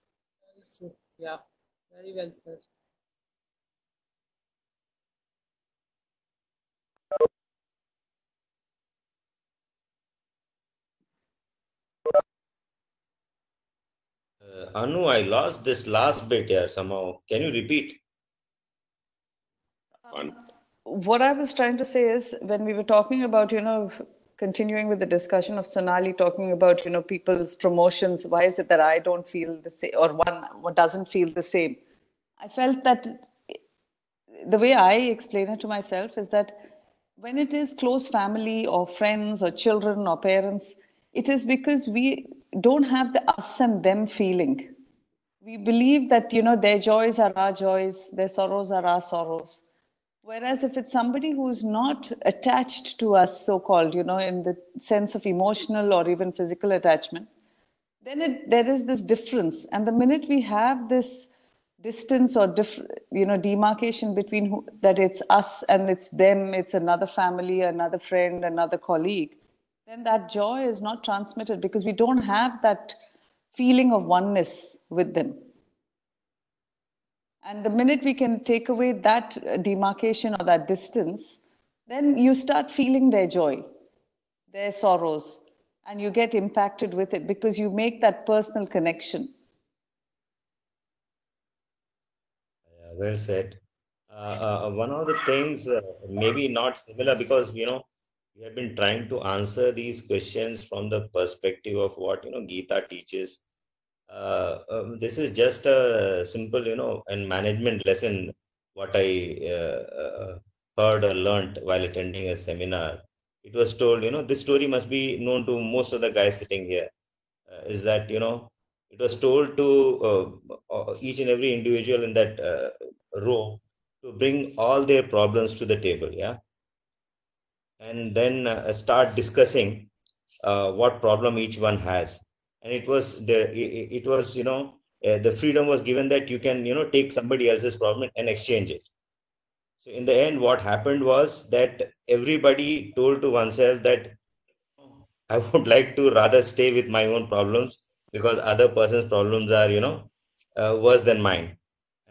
Very. Yeah, very well said. Uh, Anu, I lost this last bit here somehow. Can you repeat? Fun. What I was trying to say is when we were talking about, you know, continuing with the discussion of Sonali talking about, you know, people's promotions, why is it that I don't feel the same or one what doesn't feel the same? I felt that the way I explain it to myself is that when it is close family or friends or children or parents, it is because we don't have the us and them feeling. We believe that, you know, their joys are our joys, their sorrows are our sorrows. Whereas if it's somebody who's not attached to us, so called, you know, in the sense of emotional or even physical attachment, then it, there is this difference. And the minute we have this distance or diff, you know demarcation between who, that it's us and it's them it's another family another friend another colleague then that joy is not transmitted because we don't have that feeling of oneness with them and the minute we can take away that demarcation or that distance then you start feeling their joy their sorrows and you get impacted with it because you make that personal connection Yeah, well said. Uh, uh, one of the things, uh, maybe not similar, because you know we have been trying to answer these questions from the perspective of what you know Gita teaches. Uh, um, this is just a simple, you know, and management lesson. What I uh, uh, heard or learned while attending a seminar, it was told, you know, this story must be known to most of the guys sitting here. Uh, is that you know it was told to uh, uh, each and every individual in that row to bring all their problems to the table yeah and then uh, start discussing uh, what problem each one has. And it was the it, it was you know uh, the freedom was given that you can you know take somebody else's problem and exchange it. So in the end what happened was that everybody told to oneself that i would like to rather stay with my own problems because other person's problems are you know uh, worse than mine.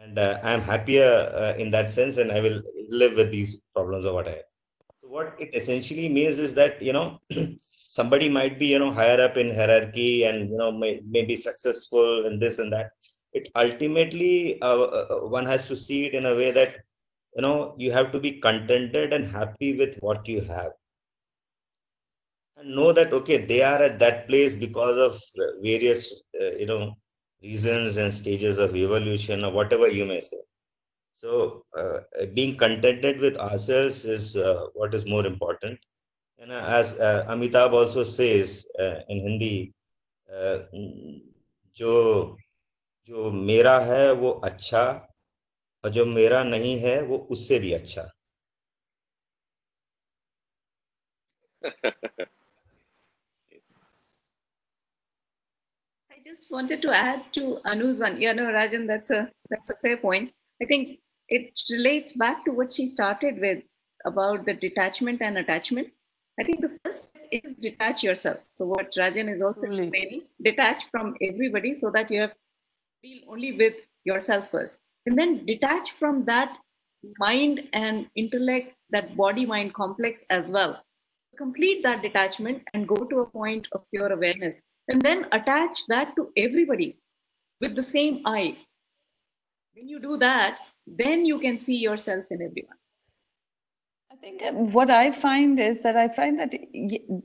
And uh, i'm happier uh, in that sense and i will live with these problems or whatever what it essentially means is that you know somebody might be you know higher up in hierarchy and you know may, may be successful and this and that. It ultimately uh, uh, one has to see it in a way that you know you have to be contented and happy with what you have. And know that okay they are at that place because of uh, various uh, you know reasons and stages of evolution or whatever you may say so uh, being contented with ourselves is uh, what is more important and uh, as uh, amitabh also says uh, in hindi uh, जो जो मेरा है वो अच्छा और जो मेरा नहीं है वो उससे भी अच्छा I just wanted to add to Anu's one. Yeah, no, Rajan, that's a that's a fair point. I think it relates back to what she started with about the detachment and attachment. I think the first is detach yourself. So what Rajan is also explaining, detach from everybody so that you have deal only with yourself first. And then detach from that mind and intellect, that body mind complex as well. Complete that detachment and go to a point of pure awareness. And then attach that to everybody with the same eye. When you do that, then you can see yourself in everyone. I think what I find is that I find that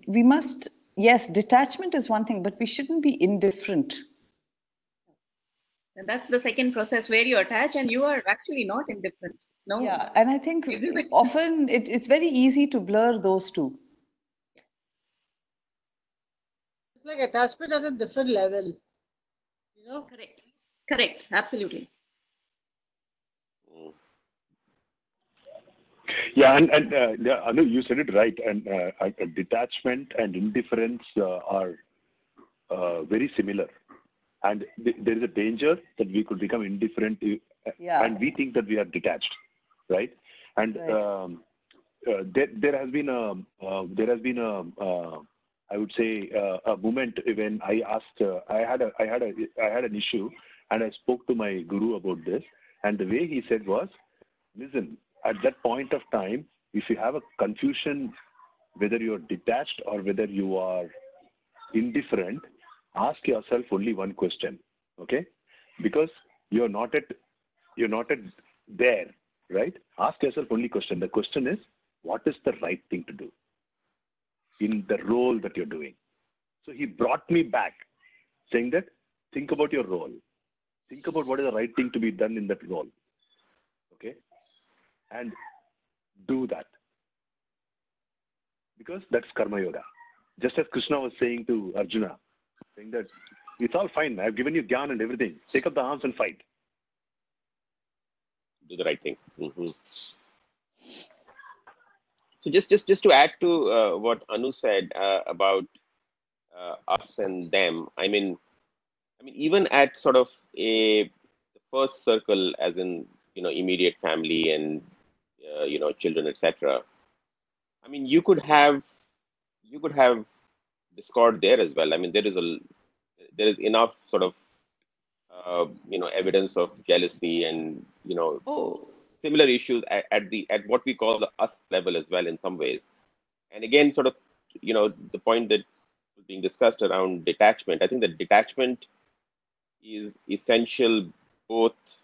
we must, yes, detachment is one thing, but we shouldn't be indifferent. And that's the second process where you attach and you are actually not indifferent. No. Yeah, and I think often it, it's very easy to blur those two. It's like attachment at a different level. You know? Correct. Correct. Absolutely. Mm. Yeah, and, and uh, yeah, Anu, you said it right. And uh, uh, detachment and indifference uh, are uh, very similar. And th- there is a danger that we could become indifferent Yeah. and we think that we are detached, right? And Right. um, uh, there, there has been a uh, there has been a uh, I would say uh, a moment when I asked uh, I had a I had a I had an issue and I spoke to my guru about this and the way he said was listen at that point of time if you have a confusion whether you're detached or whether you are indifferent ask yourself only one question okay? Because you're not at you're not at there right? Ask yourself only question. The question is what is the right thing to do in the role that you're doing? So he brought me back saying that think about your role. Think about what is the right thing to be done in that role. Okay and do that because that's karma yoga just as krishna was saying to arjuna saying that it's all fine i've given you gyan and everything take up the arms and fight do the right thing. Mhm. So just just just to add to uh, what Anu said uh, about uh, us and them, I mean, I mean even at sort of a first circle, as in you know immediate family and uh, you know children, etc. I mean, you could have you could have discord there as well. I mean, there is a there is enough sort of uh, you know evidence of jealousy and you know Oh, similar issues at, at the at what we call the us level as well in some ways and again sort of you know the point that was being discussed around detachment i think that detachment is essential both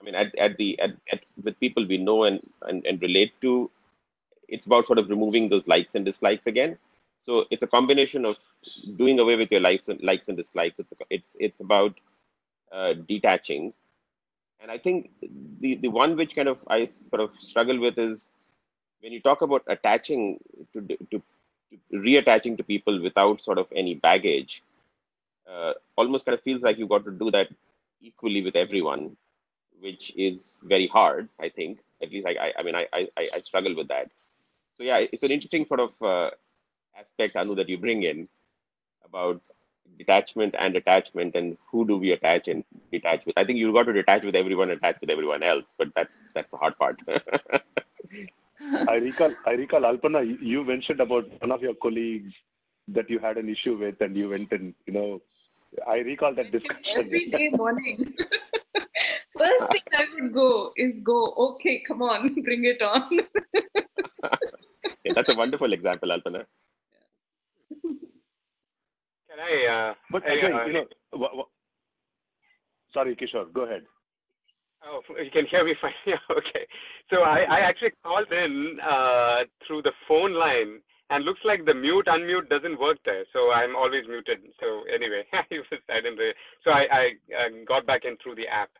i mean at, at the at, at with people we know and, and and relate to it's about sort of removing those likes and dislikes again. So it's a combination of doing away with your likes and likes and dislikes. It's it's it's about uh, detaching. And I think the, the one which kind of I sort of struggle with is when you talk about attaching to, to, to reattaching to people without sort of any baggage, uh, almost kind of feels like you've got to do that equally with everyone, which is very hard. I think at least I I, I mean I, I I struggle with that. So yeah, it's an interesting sort of uh, aspect Anu that you bring in about detachment and attachment and who do we attach and detach with. I think you've got to detach with everyone, attach with everyone else, but that's that's the hard part. I recall, I recall, Alpana, you- you mentioned about one of your colleagues that you had an issue with, and you went and you know, I recall that discussion. every day morning. First thing I would go is go, okay, come on, bring it on. Yeah, that's a wonderful example, Alpana. Can I? Uh, But I, again, uh, you know, wha- wha- sorry, Kishore, go ahead. Oh, you can hear me fine. Yeah, okay. So I, I actually called in uh, through the phone line, and looks like the mute unmute doesn't work there. So I'm always muted. So anyway, I was didn't. Really, so I, I uh, got back in through the app.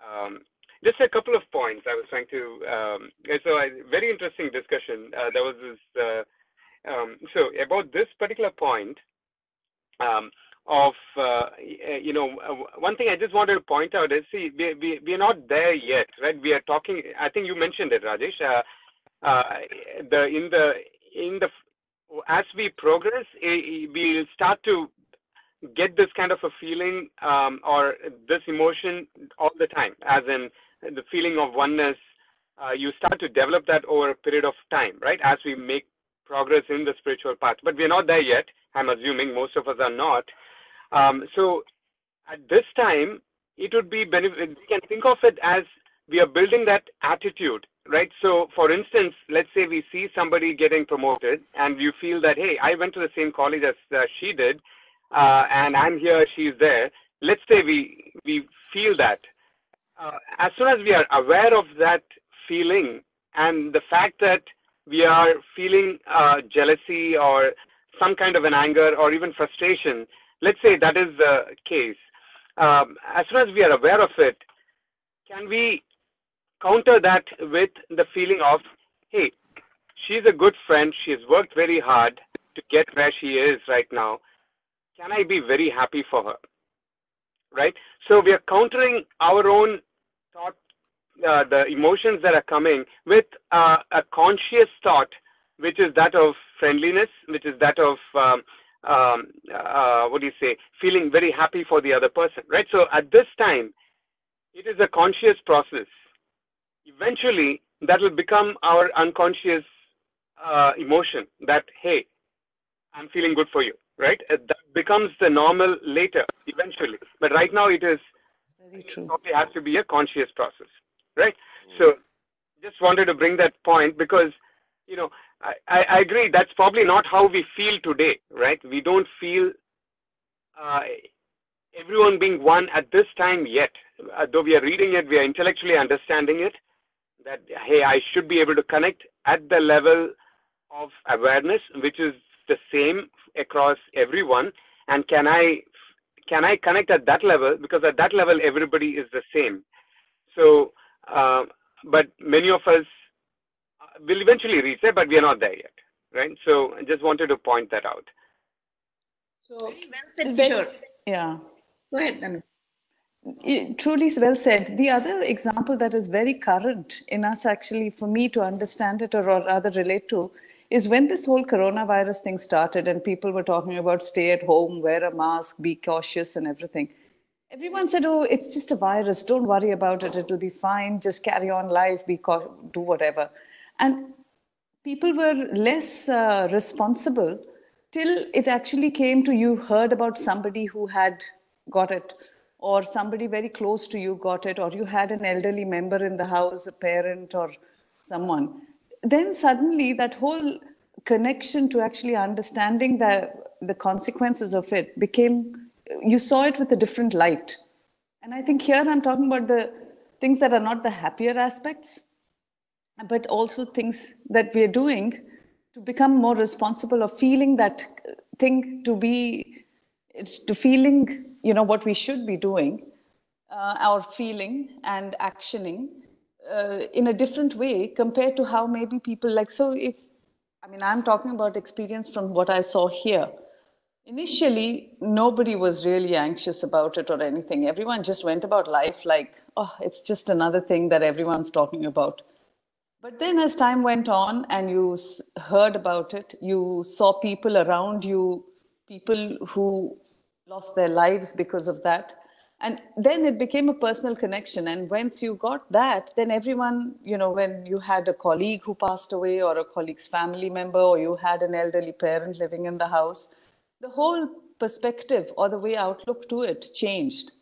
Um, just a couple of points I was trying to. Um, so I, very interesting discussion. Uh, there was this. Uh, um, so about this particular point. Um, of uh, you know uh, one thing I just wanted to point out is see we we we are not there yet right we are talking I think you mentioned it Rajesh uh, uh, the in the in the as we progress eh, we'll start to get this kind of a feeling um, or this emotion all the time as in the feeling of oneness uh, you start to develop that over a period of time right as we make progress in the spiritual path but we're not there yet I'm assuming most of us are not um, so at this time, it would be benefit. We can think of it as we are building that attitude, right? So, for instance, let's say we see somebody getting promoted, and you feel that, hey, I went to the same college as uh, she did, uh, and I'm here, she's there. Let's say we we feel that. Uh, as soon as we are aware of that feeling and the fact that we are feeling uh, jealousy or some kind of an anger or even frustration, let's say that is the case. Um, as soon as we are aware of it, can we counter that with the feeling of, hey, she's a good friend. She's worked very hard to get where she is right now. Can I be very happy for her? Right? So we are countering our own thought, uh, the emotions that are coming with uh, a conscious thought, which is that of friendliness, which is that of, um, um, uh, what do you say, feeling very happy for the other person, right? So at this time, it is a conscious process. Eventually, that will become our unconscious uh, emotion that, hey, I'm feeling good for you, right? Uh, that becomes the normal later, eventually. But right now, it is Very true. probably has to be a conscious process, right? So, just wanted to bring that point because, you know, I, I, I agree that's probably not how we feel today, right? We don't feel uh, everyone being one at this time yet. Uh, though we are reading it, we are intellectually understanding it. That hey, I should be able to connect at the level of awareness, which is the same across everyone. And can I can I connect at that level? Because at that level, everybody is the same. So, uh, but many of us uh, will eventually reach there, but we are not there yet, right? So, I just wanted to point that out. So Very well said, Very- Kishore. Yeah. Go ahead, Anu. It- Truly well said. The other example that is very current in us, actually, for me to understand it or, or rather relate to, is when this whole coronavirus thing started and people were talking about stay at home, wear a mask, be cautious, and everything. Everyone said, "Oh, it's just a virus. Don't worry about it. It'll be fine. Just carry on life. Be cau- do whatever." And people were less uh, responsible till it actually came to you heard about somebody who had got it or somebody very close to you got it or you had an elderly member in the house a parent or someone then suddenly that whole connection to actually understanding the the consequences of it became you saw it with a different light. And i think here i'm talking about the things that are not the happier aspects but also things that we are doing to become more responsible of feeling that thing to be to feeling you know what we should be doing uh, our feeling and actioning uh, in a different way compared to how maybe people like so if i mean i'm talking about experience from what i saw here initially nobody was really anxious about it or anything everyone just went about life like oh it's just another thing that everyone's talking about but then, as time went on and you heard about it, you saw people around you, people who lost their lives because of that. And then it became a personal connection. And once you got that, then everyone, you know, when you had a colleague who passed away or a colleague's family member, or you had an elderly parent living in the house, the whole perspective or the way outlook to it changed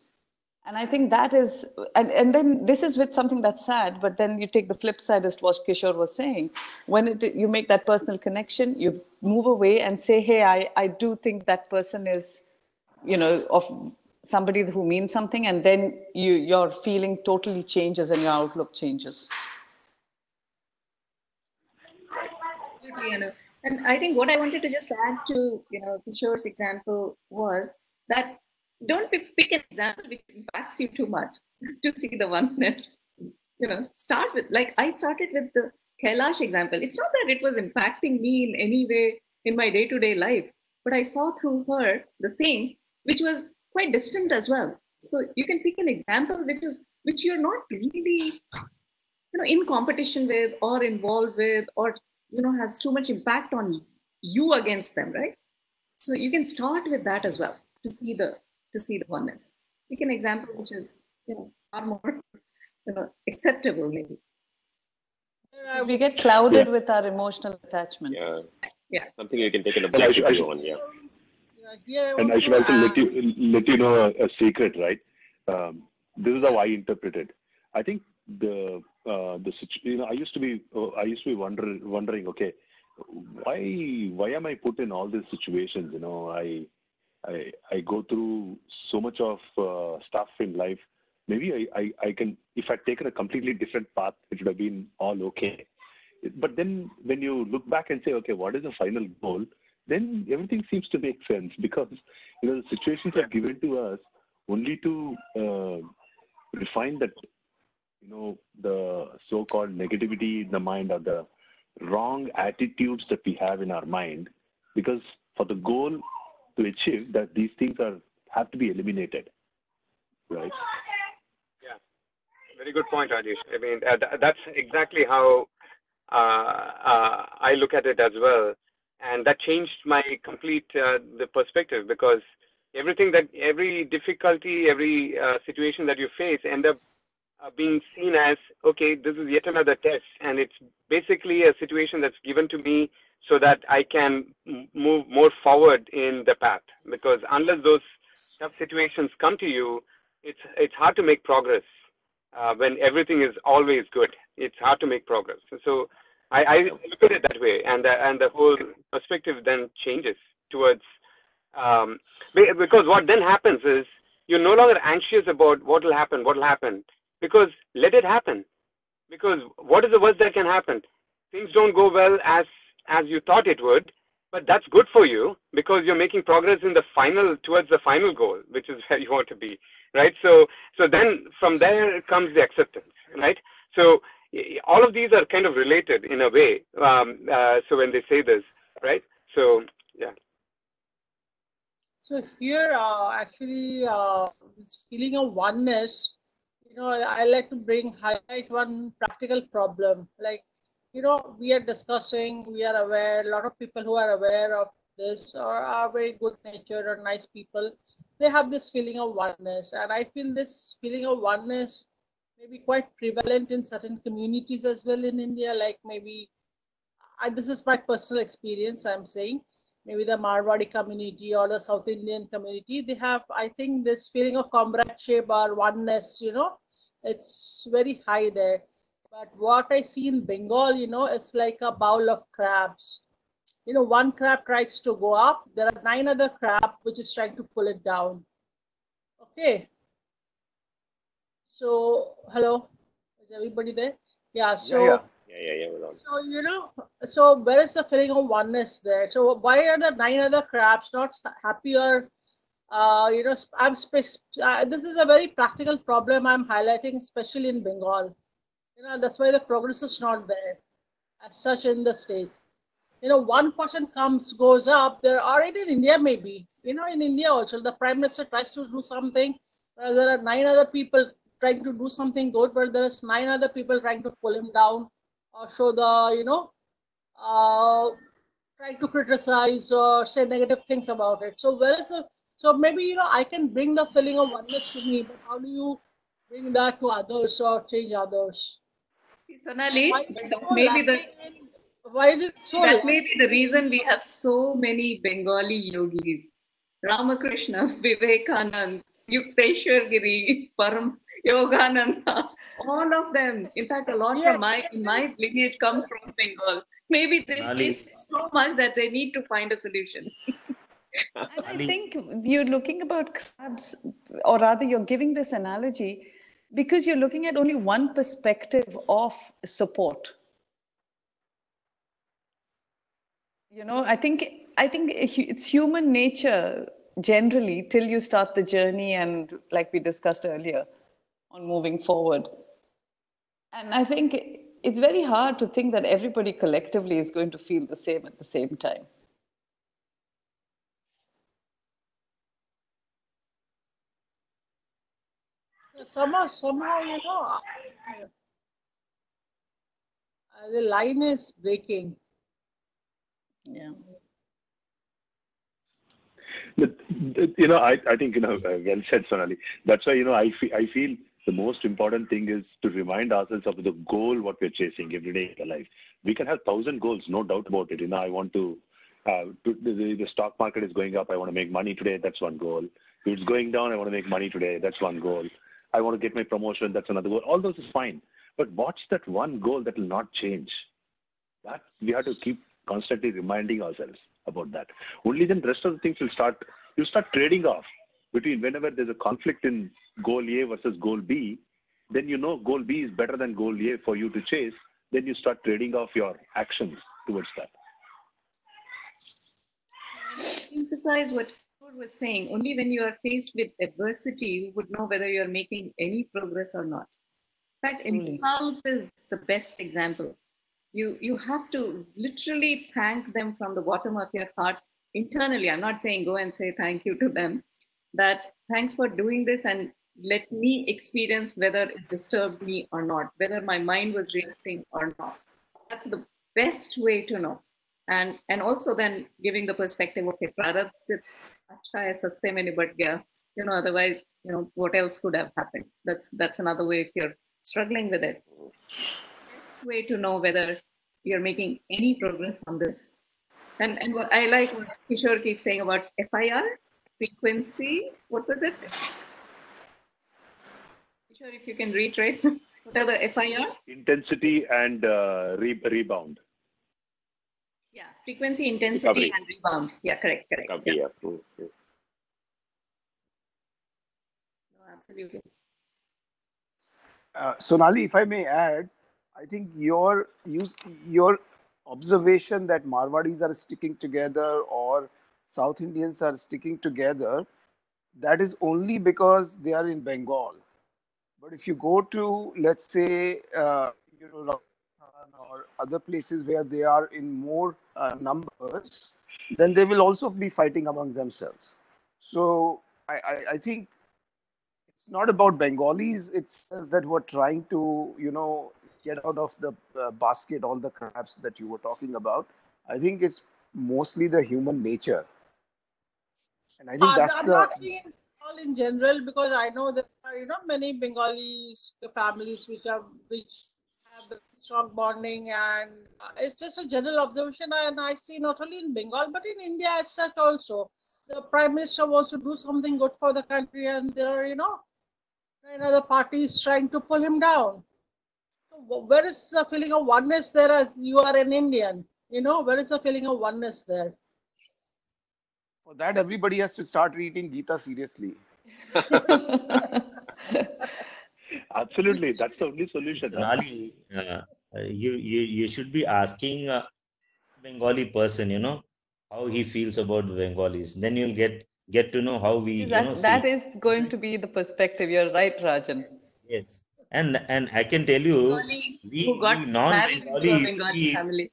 and i think that is and, and then this is with something that's sad but then you take the flip side as what kishore was saying when it, you make that personal connection you move away and say hey i, I do think that person is you know of somebody who means something and then you your feeling totally changes and your outlook changes Absolutely. And I think what I wanted to just add to, you know, Kishore's example was that don't pick pick an example which impacts you too much to see the oneness. You know, start with, like I started with the Kailash example. It's not that it was impacting me in any way in my day to day life, but I saw through her the thing which was quite distant as well. So you can pick an example which is which you're not really you know in competition with or involved with or you know has too much impact on you against them right so you can start with that as well to see the to see the oneness pick an example which is you know far more you know acceptable maybe uh, we get clouded Yeah. with our emotional attachments Yeah. Yeah. Something you can take an And I objective view on. Yeah. Here And I should also let you let you know a, a secret, right? Um, this is how I interpret it. I think the uh, the you know I used to be uh, I used to be wondering wondering okay why why am I put in all these situations? You know I I I go through so much of uh, stuff in life. Maybe I, I I can if I'd taken a completely different path, it would have been all okay. But then when you look back and say, okay, what is the final goal? Then everything seems to make sense because you know the situations are given to us only to uh, refine that you know the so-called negativity in the mind or the wrong attitudes that we have in our mind because for the goal to achieve that these things are have to be eliminated, right? Yeah, very good point, Rajesh. I mean, uh, th- that's exactly how uh, uh, I look at it as well, and that changed my complete uh, the perspective because everything that every difficulty, every uh, situation that you face, end up uh, being seen as okay, this is yet another test, and it's basically a situation that's given to me so that I can move more forward in the path. Because unless those tough situations come to you, it's it's hard to make progress. Uh, when everything is always good, it's hard to make progress. So I, I look at it that way, and the, and the whole perspective then changes towards um, because what then happens is you're no longer anxious about what will happen, what will happen, because let it happen. Because what is the worst that can happen? Things don't go well as as you thought it would, but that's good for you because you're making progress in the final towards the final goal, which is where you want to be, right? So so then from there comes the acceptance, right? So all of these are kind of related in a way. Um, uh, so when they say this, right? So yeah. So here, uh, actually, uh, this feeling of oneness, you know, I, I like to bring highlight one practical problem. Like, you know, we are discussing, we are aware, a lot of people who are aware of this or are very good natured or nice people, they have this feeling of oneness. And I feel this feeling of oneness may be quite prevalent in certain communities as well in India, like maybe I, this is my personal experience, I'm saying maybe the Marwadi community or the South Indian community, they have, I think, this feeling of comradeship or oneness, you know, it's very high there. But what I see in Bengal, you know, it's like a bowl of crabs. You know, one crab tries to go up, there are nine other crab which is trying to pull it down. Okay. So, hello, is everybody there? Yeah, so. yeah. Yeah, yeah, yeah. On. So you know, so where is the feeling of oneness there? So why are the nine other crabs not happier? Uh, you know, I'm spe- uh, this is a very practical problem I'm highlighting, especially in Bengal. You know, that's why the progress is not there as such in the state. You know, one person comes, goes up. There are it in India maybe. You know, in India also, the prime minister tries to do something, there are nine other people trying to do something good, but there is nine other people trying to pull him down or show the you know uh, try to criticize or say negative things about it so where is the so maybe you know i can bring the feeling of oneness to me but how do you bring that to others or change others See, Sonali, why but is it that so may the why is it so that may be the reason we have so many Bengali yogis. Ramakrishna, Vivekanand, Yukteswar Giri, Param Yogananda, all of them. In fact, a lot Yes, from my in my lineage come from Bengal. Maybe they Ali. miss so much that they need to find a solution. And I think you're looking about crabs, or rather, you're giving this analogy because you're looking at only one perspective of support. You know, I think I think it's human nature generally till you start the journey, and like we discussed earlier, on moving forward. And I think it's very hard to think that everybody collectively is going to feel the same at the same time. somehow somehow you know the line is breaking Yeah. You know, I, think, you know, uh, well said, Sonali. That's why, you know, I feel, the most important thing is to remind ourselves of the goal what we're chasing every day in life. We can have thousand goals, no doubt about it. You know, I want to, uh, the, stock market is going up. I want to make money today. That's one goal. If it's going down, I want to make money today. That's one goal. I want to get my promotion. That's another goal. All those is fine. But what's that one goal that will not change? That we have to keep constantly reminding ourselves about that. Only then rest of the things will start. You start trading off between whenever there's a conflict in goal A versus goal B, then you know goal B is better than goal A for you to chase. Then you start trading off your actions towards that. Emphasize what Kapoor was saying. Only when you are faced with adversity, you would know whether you are making any progress or not. In fact, in Truly. South is the best example. You you have to literally thank them from the bottom of your heart internally, I'm not saying go and say thank you to them, that thanks for doing this and let me experience whether it disturbed me or not, whether my mind was reacting or not. That's the best way to know. And and also then giving the perspective, okay, Prarat se acha hai, saste mein nibat gaya. You know, otherwise, you know, what else could have happened? That's that's another way if you're struggling with it. Best way to know whether you're making any progress on this. And and what I like what Kishore keeps saying about FIR, frequency, what was it? Kishore, if you can reiterate, what are the FIR? Intensity and uh, re- rebound. Yeah, frequency, intensity, Recovery. and rebound. Yeah, correct, correct. Copy, Yeah. yeah. No, absolutely. Uh, Sonali, if I may add, I think your use your observation that Marwadis are sticking together or South Indians are sticking together, that is only because they are in Bengal. But if you go to, let's say, uh, you know, or other places where they are in more uh, numbers, then they will also be fighting among themselves. So I, I, I think it's not about Bengalis itself that were trying to, you know, get out of the uh, basket all the crabs that you were talking about. I think it's mostly the human nature. And I think Uh, that's I'm the not saying all in general because I know there are you know many Bengali families which are which have strong bonding and uh, it's just a general observation and I see not only in Bengal but in India as such also. The prime minister wants to do something good for the country and there are you know another party is trying to pull him down. So wh- where is the feeling of oneness there as you are an Indian? You know where is the feeling of oneness there? for that everybody has to start reading Gita seriously. Absolutely, that's the only solution. huh? Sonali, uh, uh, you, you you should be asking a Bengali person, you know, how he feels about Bengalis. Then you'll get get to know how we, you know, That, that see. is going to be the perspective. You're right, Rajan. Yes. And and I can tell you, Bengali we, who got we married into a non-Bengalis, Bengali family.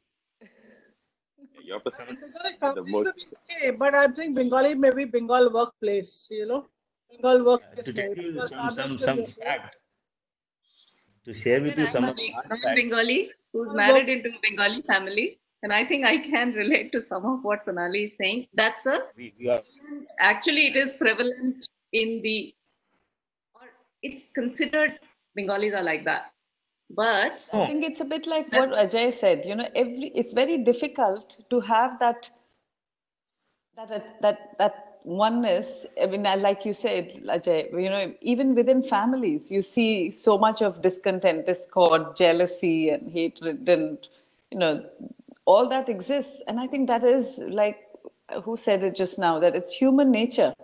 Your perspective. Bengali The most- okay, but I'm think Bengali may be Bengal workplace, you know, Bengal workplace. to tell you some some some may be okay. fact, to share with Even you I'm some a of the Beng- hard facts. non-Bengali who's married into a Bengali family, and I think I can relate to some of what Sonali is saying. That's a We, we are actually it is prevalent in the or it's considered Bengalis are like that, but I oh. think it's a bit like what Ajay said. You know, every it's very difficult to have that that that that, that oneness. I mean, like you said, Ajay. You know, even within families, you see so much of discontent, discord, jealousy, and hatred, and you know, all that exists. And I think that is like who said it just now that it's human nature,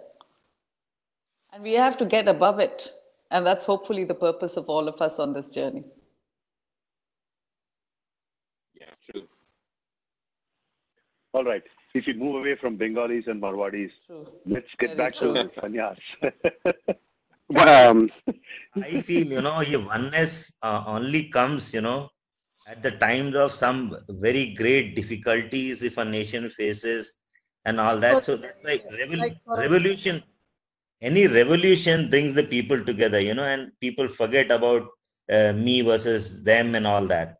and we have to get above it. And that's hopefully the purpose of all of us on this journey. Yeah, true. All right. If we move away from Bengalis and Marwadis, True. let's get Very back true. to Sanyas. Um, I feel, you know, your oneness uh, only comes, you know, at the times of some very great difficulties if a nation faces and all that. So that's like revol- revolution. Any revolution brings the people together, you know, and people forget about uh, me versus them and all that.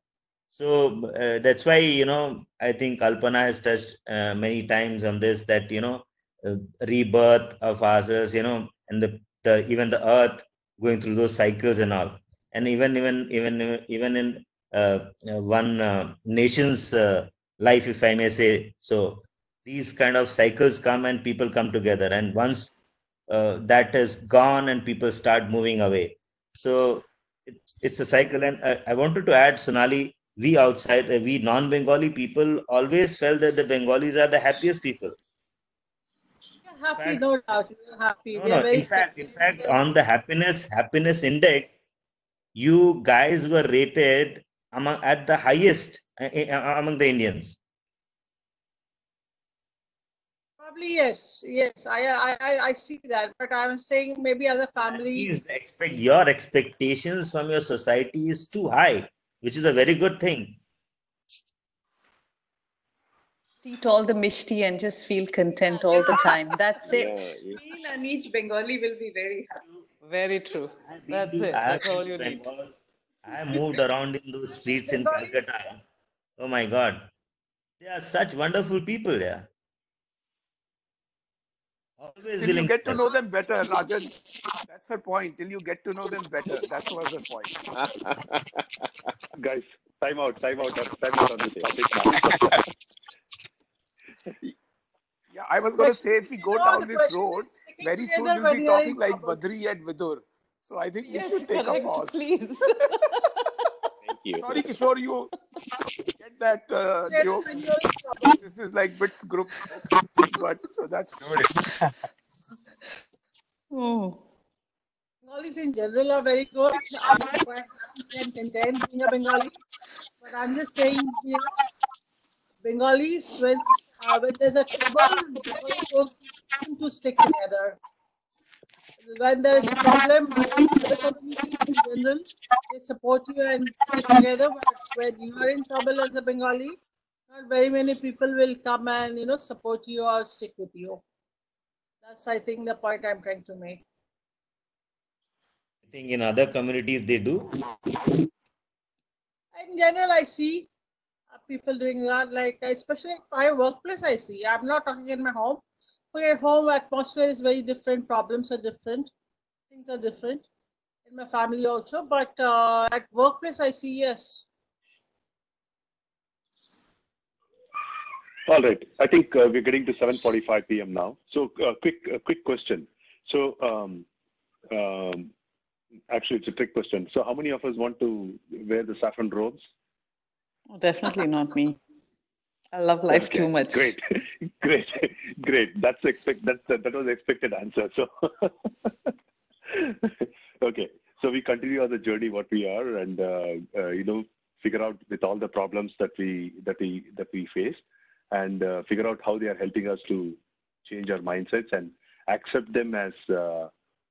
So uh, that's why, you know, I think Kalpana has touched uh, many times on this that, you know, uh, rebirth of ourselves, you know, and the, the even the earth going through those cycles and all and even even even even in uh, one uh, nation's life if i may say so these kind of cycles come and people come together and once uh, that is gone and people start moving away so it's, it's a cycle and I, I wanted to add sonali we outside uh, we non-bengali people always felt that the bengalis are the happiest people happy, fact- no doubt. We're happy. no, we are no. very In fact, in fact, on the happiness happiness index, you guys were rated among at the highest uh, uh, among the Indians. Probably yes, yes. I, I, I, I see that, but I'm saying maybe as a family. Means expect your expectations from your society is too high, which is a very good thing. eat all the mishti and just feel content all the time. That's it. Yeah, Feel and each Bengali will be very happy. Very true. I've That's it. I have That's all you need. I moved around in those streets in Calcutta. Oh my God. They are such wonderful people there. Always Till you get to know them better, Rajan. That's her point. Till you get to know them better. That was her point. Guys, time out, time out, time out on this topic now. Yeah, I was going to say if we go down this road, very soon we'll be talking like trouble. Badri and Vidur. So I think Yes, we should take a pause. please. Thank you. Sorry, Kishore, you get that uh, joke. when you are in trouble. This is like bits group, but so that's Oh. Bengalis in general are very good. I'm quite content being a Bengali. But I'm just saying, you know, Bengalis, when, uh, when there's a trouble, Bengalis don't seem to stick together. When there's a problem, other communities in general, they support you and stick together. But when you are in trouble as a Bengali, not very many people will come and, you know, support you or stick with you. That's, I think, the point I'm trying to make. I think in other communities they do. in general i see uh, people doing that like especially in my workplace i see i'm not talking in my home but at home atmosphere is very different problems are different things are different in my family also but uh, at workplace i see yes All right. I think uh, we're getting to 7:45 p.m. now. So, uh, quick, uh, quick question. So, um, um, actually, it's a trick question. So, how many of us want to wear the saffron robes? Oh, definitely not me. I love life Okay, too much. Great, great, great. That's expect. That's that was the expected answer. So, okay. So we continue on the journey what we are, and uh, uh, you know, figure out with all the problems that we that we that we face, and uh, figure out how they are helping us to change our mindsets and accept them as uh,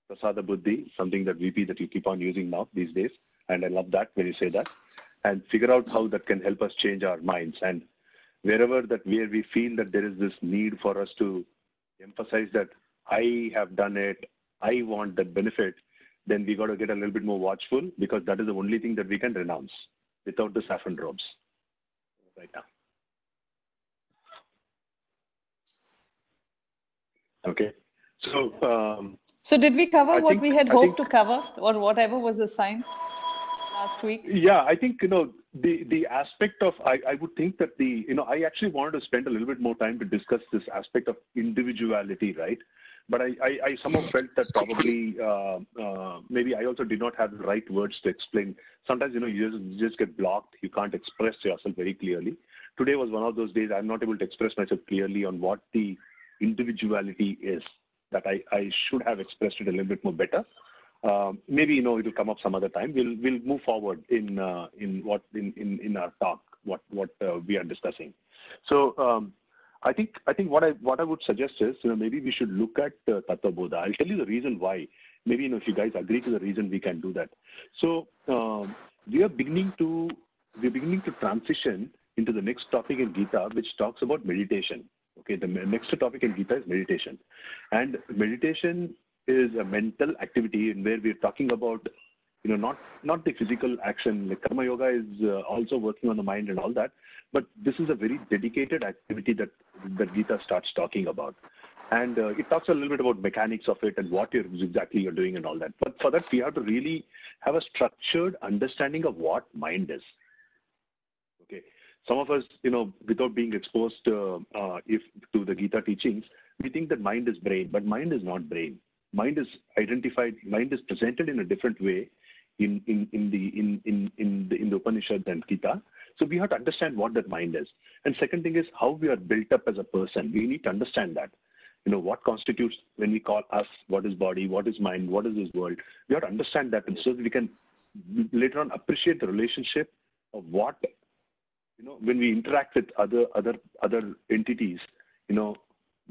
prasada buddhi, something that VP that you keep on using now these days, and I love that when you say that, and figure out how that can help us change our minds and wherever that where we feel that there is this need for us to emphasize that I have done it, I want that benefit, then we got to get a little bit more watchful because that is the only thing that we can renounce without the saffron robes right now. Okay. So, um, So did we cover I what think- we had I hoped think- to cover or whatever was assigned last week? Yeah, I think you know the the aspect of I, I would think that the you know I actually wanted to spend a little bit more time to discuss this aspect of individuality, right? But I, I, I somehow felt that probably uh, uh, maybe I also did not have the right words to explain. Sometimes you know you just, you just get blocked. You can't express yourself very clearly. Today was one of those days I'm not able to express myself clearly on what the individuality is. That I, I should have expressed it a little bit more better. Um, maybe you know it will come up some other time. We'll move forward in uh, in our talk what what uh, we are discussing. So um, I think I think what I what I would suggest is you know maybe we should look at uh, Tattva Bodha. I'll tell you the reason why. Maybe you know if you guys agree to the reason we can do that. So um, we are beginning to we're beginning to transition into the next topic in Gita, which talks about meditation. Okay, the next topic in Gita is meditation, and meditation is a mental activity in where we're talking about you know not not the physical action like karma yoga is uh, also working on the mind and all that but this is a very dedicated activity that that gita starts talking about. And uh, it talks a little bit about mechanics of it and what you're exactly you're doing and all that. But for that we have to really have a structured understanding of what mind is. Okay. Some of us you know without being exposed uh, uh, if to the gita teachings we think that mind is brain but mind is not brain mind is identified mind is presented in a different way in in, in the in, in in the in the upanishad and gita. So we have to understand what that mind is. And second thing is how we are built up as a person. We need to understand that. You know what constitutes when we call us what is body what is mind what is this world? We have to understand that. And so that we can later on appreciate the relationship of what you know when we interact with other other other entities you know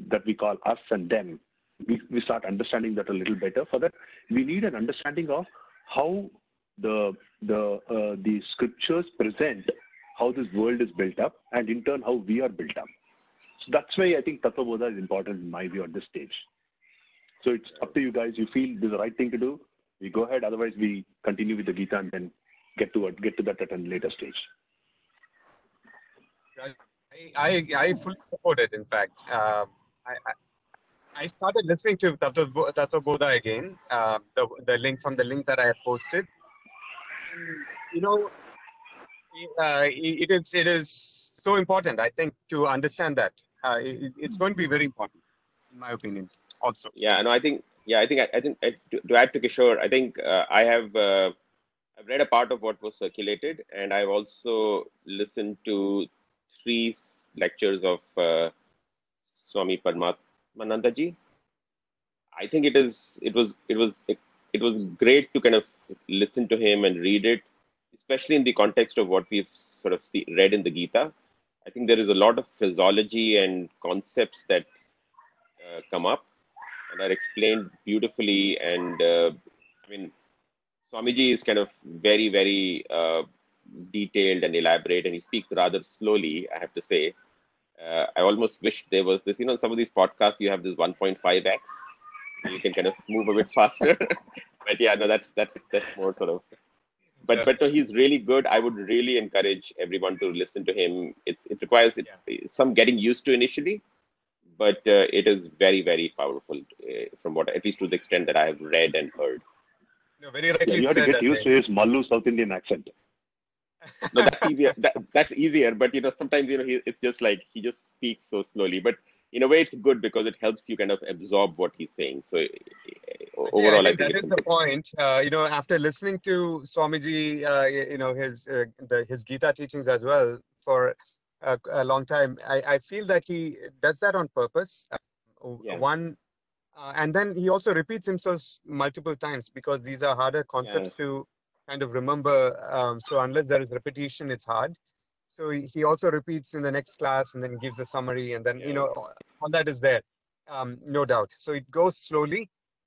that we call us and them we, we start understanding that a little better for that we need an understanding of how the the uh, the scriptures present how this world is built up and in turn how we are built up So that's why I think Tattva is important in my view at this stage. So it's up to you guys. You feel this is the right thing to do, we go ahead. Otherwise, we continue with the Gita and then get to get to that at a later stage. I, I, I fully support it. In fact, um, I, I I started listening to Tattva again, uh, the, the link from the link that I had posted. You know, uh, it, is it is so important. I think to understand that uh, it, it's going to be very important, in my opinion. Also, Yeah, no, I think yeah, I think I, I think uh, to, to add to Kishore, I think uh, I have uh, I've read a part of what was circulated, and I've also listened to three lectures of uh, Swami Paramatmananda ji. I think it is it was it was it, it was great to kind of listen to him and read it, especially in the context of what we've sort of see, read in the Gita. I think there is a lot of physiology and concepts that uh, come up and are explained beautifully. And uh, I mean, Swamiji is kind of very, very uh, detailed and elaborate, and he speaks rather slowly, I have to say. Uh, I almost wish there was this, you know, some of these podcasts, you have this 1.5x, you can kind of move a bit faster. but yeah, no, that's that's that's more sort of. But Yeah. but no, he's really good. I would really encourage everyone to listen to him. It's it requires it, some getting used to initially, but uh, it is very very powerful uh, from what at least to the extent that I have read and heard. no, very Yeah, you have to get used to his Mallu South Indian accent. No, that's easier. That, that's easier. But you know, sometimes you know, he, it's just like he just speaks so slowly. But in a way, it's good because it helps you kind of absorb what he's saying. So uh, overall, I I think think that the point. Uh, you know, after listening to Swamiji, uh, you know, his uh, the, his Gita teachings as well for a, a long time, I, I feel that he does that on purpose. Uh, Yeah. One, uh, and then he also repeats himself multiple times because these are harder concepts to kind of remember. Um, so unless there is repetition, it's hard. So he he also repeats in the next class and then gives a summary, and then you know all that is there, um, no doubt. So it goes slowly,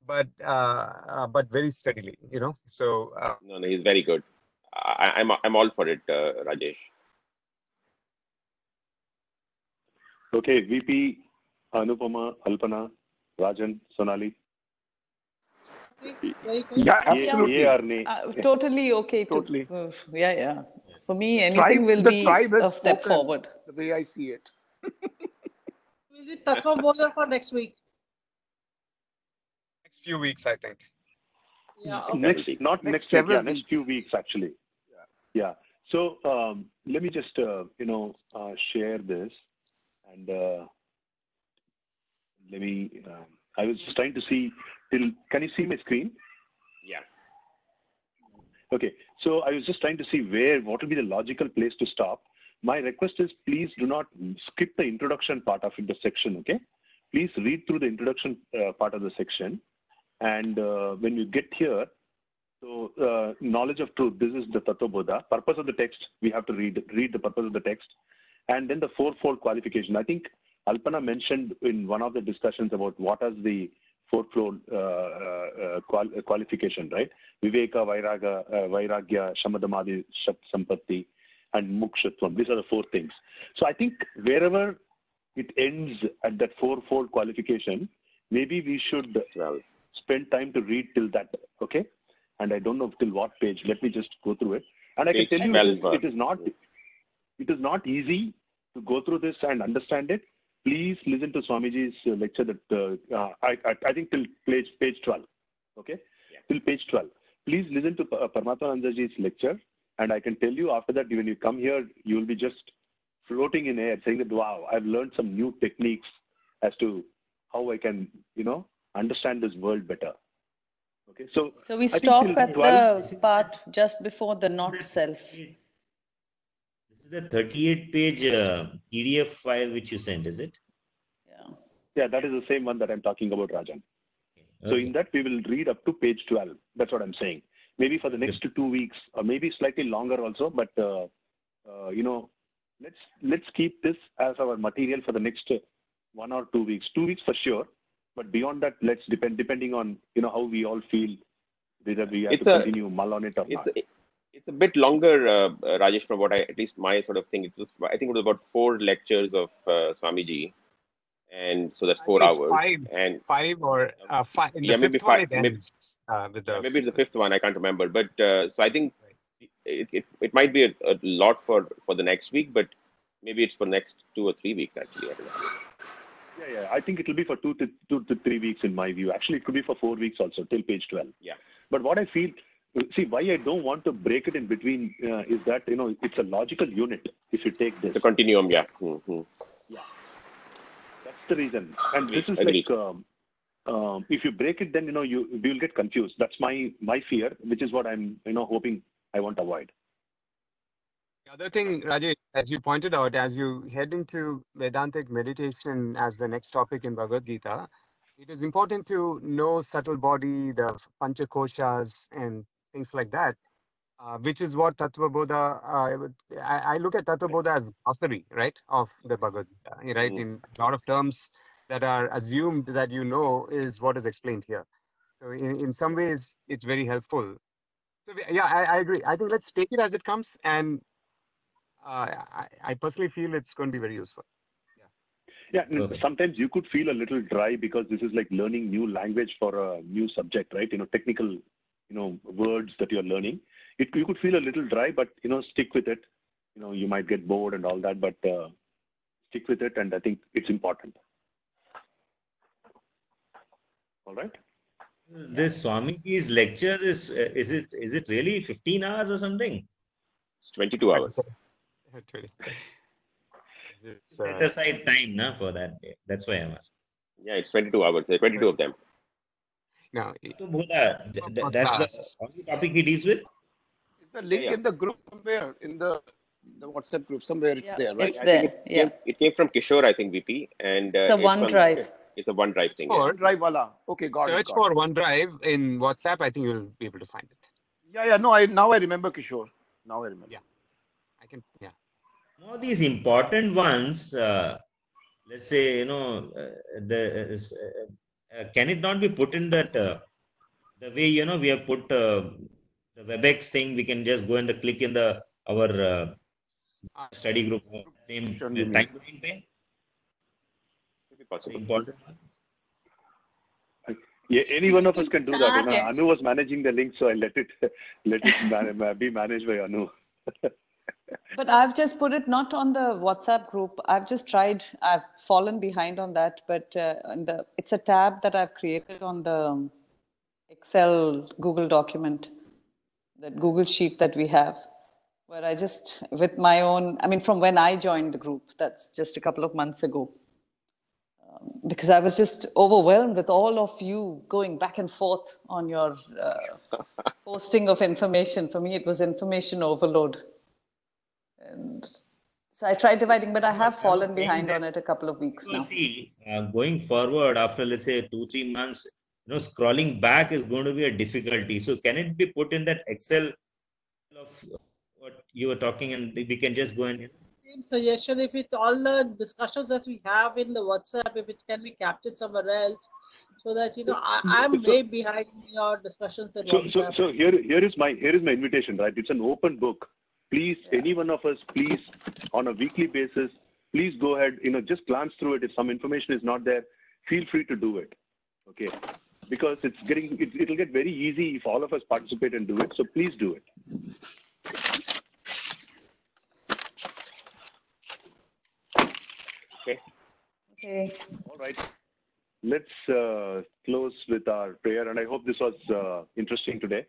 but uh, uh, but very steadily, you know. So uh, no, no, he's very good. I, I'm I'm all for it, uh, Rajesh. Okay, VP, Anupama, Alpana, Rajan, Sonali. Okay, Very good. Yeah, absolutely. ye or nay? Uh, totally okay. To, Totally. uh, yeah, yeah. For me, The anything tribe- will the be tribe has a step spoken. forward. The way I see it. We'll do Tattva Bodha for next week. next few weeks, I think. Yeah, okay. Next, not Next next, week, yeah, next few weeks. weeks actually. Yeah. yeah. So um, let me just uh, you know uh, share this, and uh, let me. Um, I was just trying to see till. Can you see my screen? Yeah. Okay. So I was just trying to see where what will be the logical place to stop. My request is please do not skip the introduction part of the section. Okay. Please read through the introduction uh, part of the section, and uh, when you get here, so uh, knowledge of truth. This is the Tattva Bodha. Purpose of the text. We have to read read the purpose of the text, and then the fourfold qualification. I think Alpana mentioned in one of the discussions about what is the fourfold uh, uh, uh, uh, qualification, right? Viveka, Vairaga, uh, Vairagya, Shamadamadi, Sampatti, and Mukshatvam. These are the four things. So I think wherever it ends at that fourfold qualification, maybe we should spend time to read till that. Okay, and I don't know till what page. Let me just go through it. And I can tell you, it is, 12, it is not it is not easy to go through this and understand it. Please listen to Swamiji's uh, lecture. That uh, uh, I, I I think till page page twelve. Okay, Yeah. till page twelve. Please listen to uh, Paramatmanandaji's lecture, and I can tell you after that, when you come here, you will be just floating in air, saying that wow, I've learned some new techniques as to how I can you know understand this world better. Okay, so So we think stop at 12 the part just before the not self. This is the 38 page uh, PDF file which you sent, is it? Yeah. yeah, that is the same one that I'm talking about, Rajan. So in that we will read up to page 12. That's what I'm saying. Maybe for the next two weeks, or maybe slightly longer also. But uh, uh, you know, let's let's keep this as our material for the next uh, one or two weeks. Two weeks for sure. But beyond that, let's depend depending on you know how we all feel whether we have It's to a- continue mull on it or it's not. It's a bit longer, uh, uh, Rajesh, from what I at least my sort of thing. It was I think it was about four lectures of uh, Swamiji. and so that's four hours. Five, And five or uh, five. In Yeah, the maybe fifth five, it maybe- ends uh, with the. maybe it's the fifth one. I can't remember, but uh, so I think Right. it, it, it might be a, a lot for for the next week, but maybe it's for next two or three weeks actually. I don't know. Yeah, yeah. I think it will be for two to two to three weeks in my view. Actually, it could be for four weeks also till page twelve. Yeah. But what I feel, see, why I don't want to break it in between uh, is that you know it's a logical unit. If you take this, It's a continuum, yeah. hmm that's the reason. And this is Agreed. like, um, um, if you break it, then you know you you will get confused. That's my my fear, which is what I'm you know hoping I want to avoid. The other thing, Rajesh, as you pointed out, as you head into Vedantic meditation as the next topic in Bhagavad Gita, it is important to know subtle body, the pancha koshas, and things like that, uh, which is what Tattva Bodha, uh, I, I look at Tattva Bodha as glossary, right, of the Bhagavad Gita, right? Mhm. In a lot of terms that are assumed that you know is what is explained here. So in, in some ways, it's very helpful. So we- yeah, I, I agree. I think let's take it as it comes and uh, I, I personally feel it's going to be very useful. Yeah, and Okay. sometimes you could feel a little dry because this is like learning new language for a new subject, right? You know, technical, you know, words that you're learning. It you could feel a little dry, but you know, stick with it. You know, you might get bored and all that, but uh, stick with it, and I think it's important. All right. This Swamiji's lecture is uh, is it is it really 15 hours or something? It's 22 hours. Set aside time na, for that day. That's why I'm asking. Yeah, it's 22 hours. 22 of them. Now, i- So Bodha, th- th- that's the class. only topic he deals with. Is the link yeah. in the group somewhere in the the WhatsApp group somewhere? It's Yeah, there, right? It's I there, think it, yeah. came, it came from Kishore, I think, VP, and uh, It's a on- OneDrive. It's a OneDrive thing. yeah. for Drive wala. Okay, got it. search got for it. OneDrive in WhatsApp, I think you'll be able to find it. Yeah, yeah. No, I now I remember Kishore. Now I remember. Yeah. I can, yeah. More these important ones, uh, let's say, you know, uh, the s- uh, uh, can it not be put in that uh, the way you know we have put uh, the WebEx thing? We can just go and the click in the our uh, Uh, study group uh, name Sure, uh, you mean. timeline pane, Could be the possible. important ones. Yeah, any one of us can do that. You know, Anu was managing the link, so I let it let it man- be managed by Anu. But I've just put it not on the WhatsApp group. I've just tried. I've fallen behind on that, but uh, the it's a tab that I've created on the Excel Google document, that Google sheet that we have, where I just with my own. I mean, from when I joined the group, that's just a couple of months ago. Um, because I was just overwhelmed with all of you going back and forth on your uh, posting of information. For me, it was information overload. And so I tried dividing, but I have fallen behind on it a couple of weeks Well, now. see, uh, going forward after let's say two three months, you know, scrolling back is going to be a difficulty. So can it be put in that Excel of what you were talking, and we can just go and Same suggestion, if it's all the discussions that we have in the WhatsApp, if it can be captured somewhere else, so that, you know, I, I'm So- way behind your discussions in So, so, so here, here is my here is my invitation, right? It's an open book. Please, any one of us, please, on a weekly basis, please go ahead. You know, just glance through it. If some information is not there, feel free to do it. Okay, because it's getting it, it'll get very easy if all of us participate and do it. So please do it. Okay. All right. Let's uh, close with our prayer, and I hope this was uh, interesting today.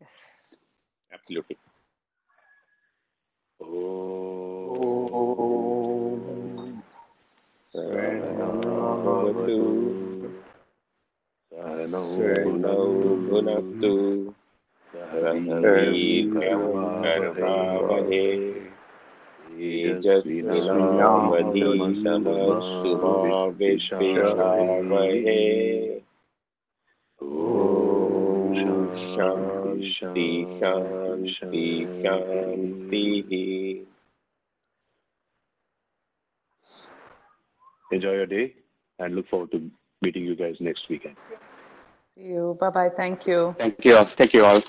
Yes. Absolutely. Om Sranavatu Sranavau Shanti Shanti Shanti. Enjoy your day, and look forward to meeting you guys next weekend. See you. Bye bye. Thank you. Thank you. Thank you all.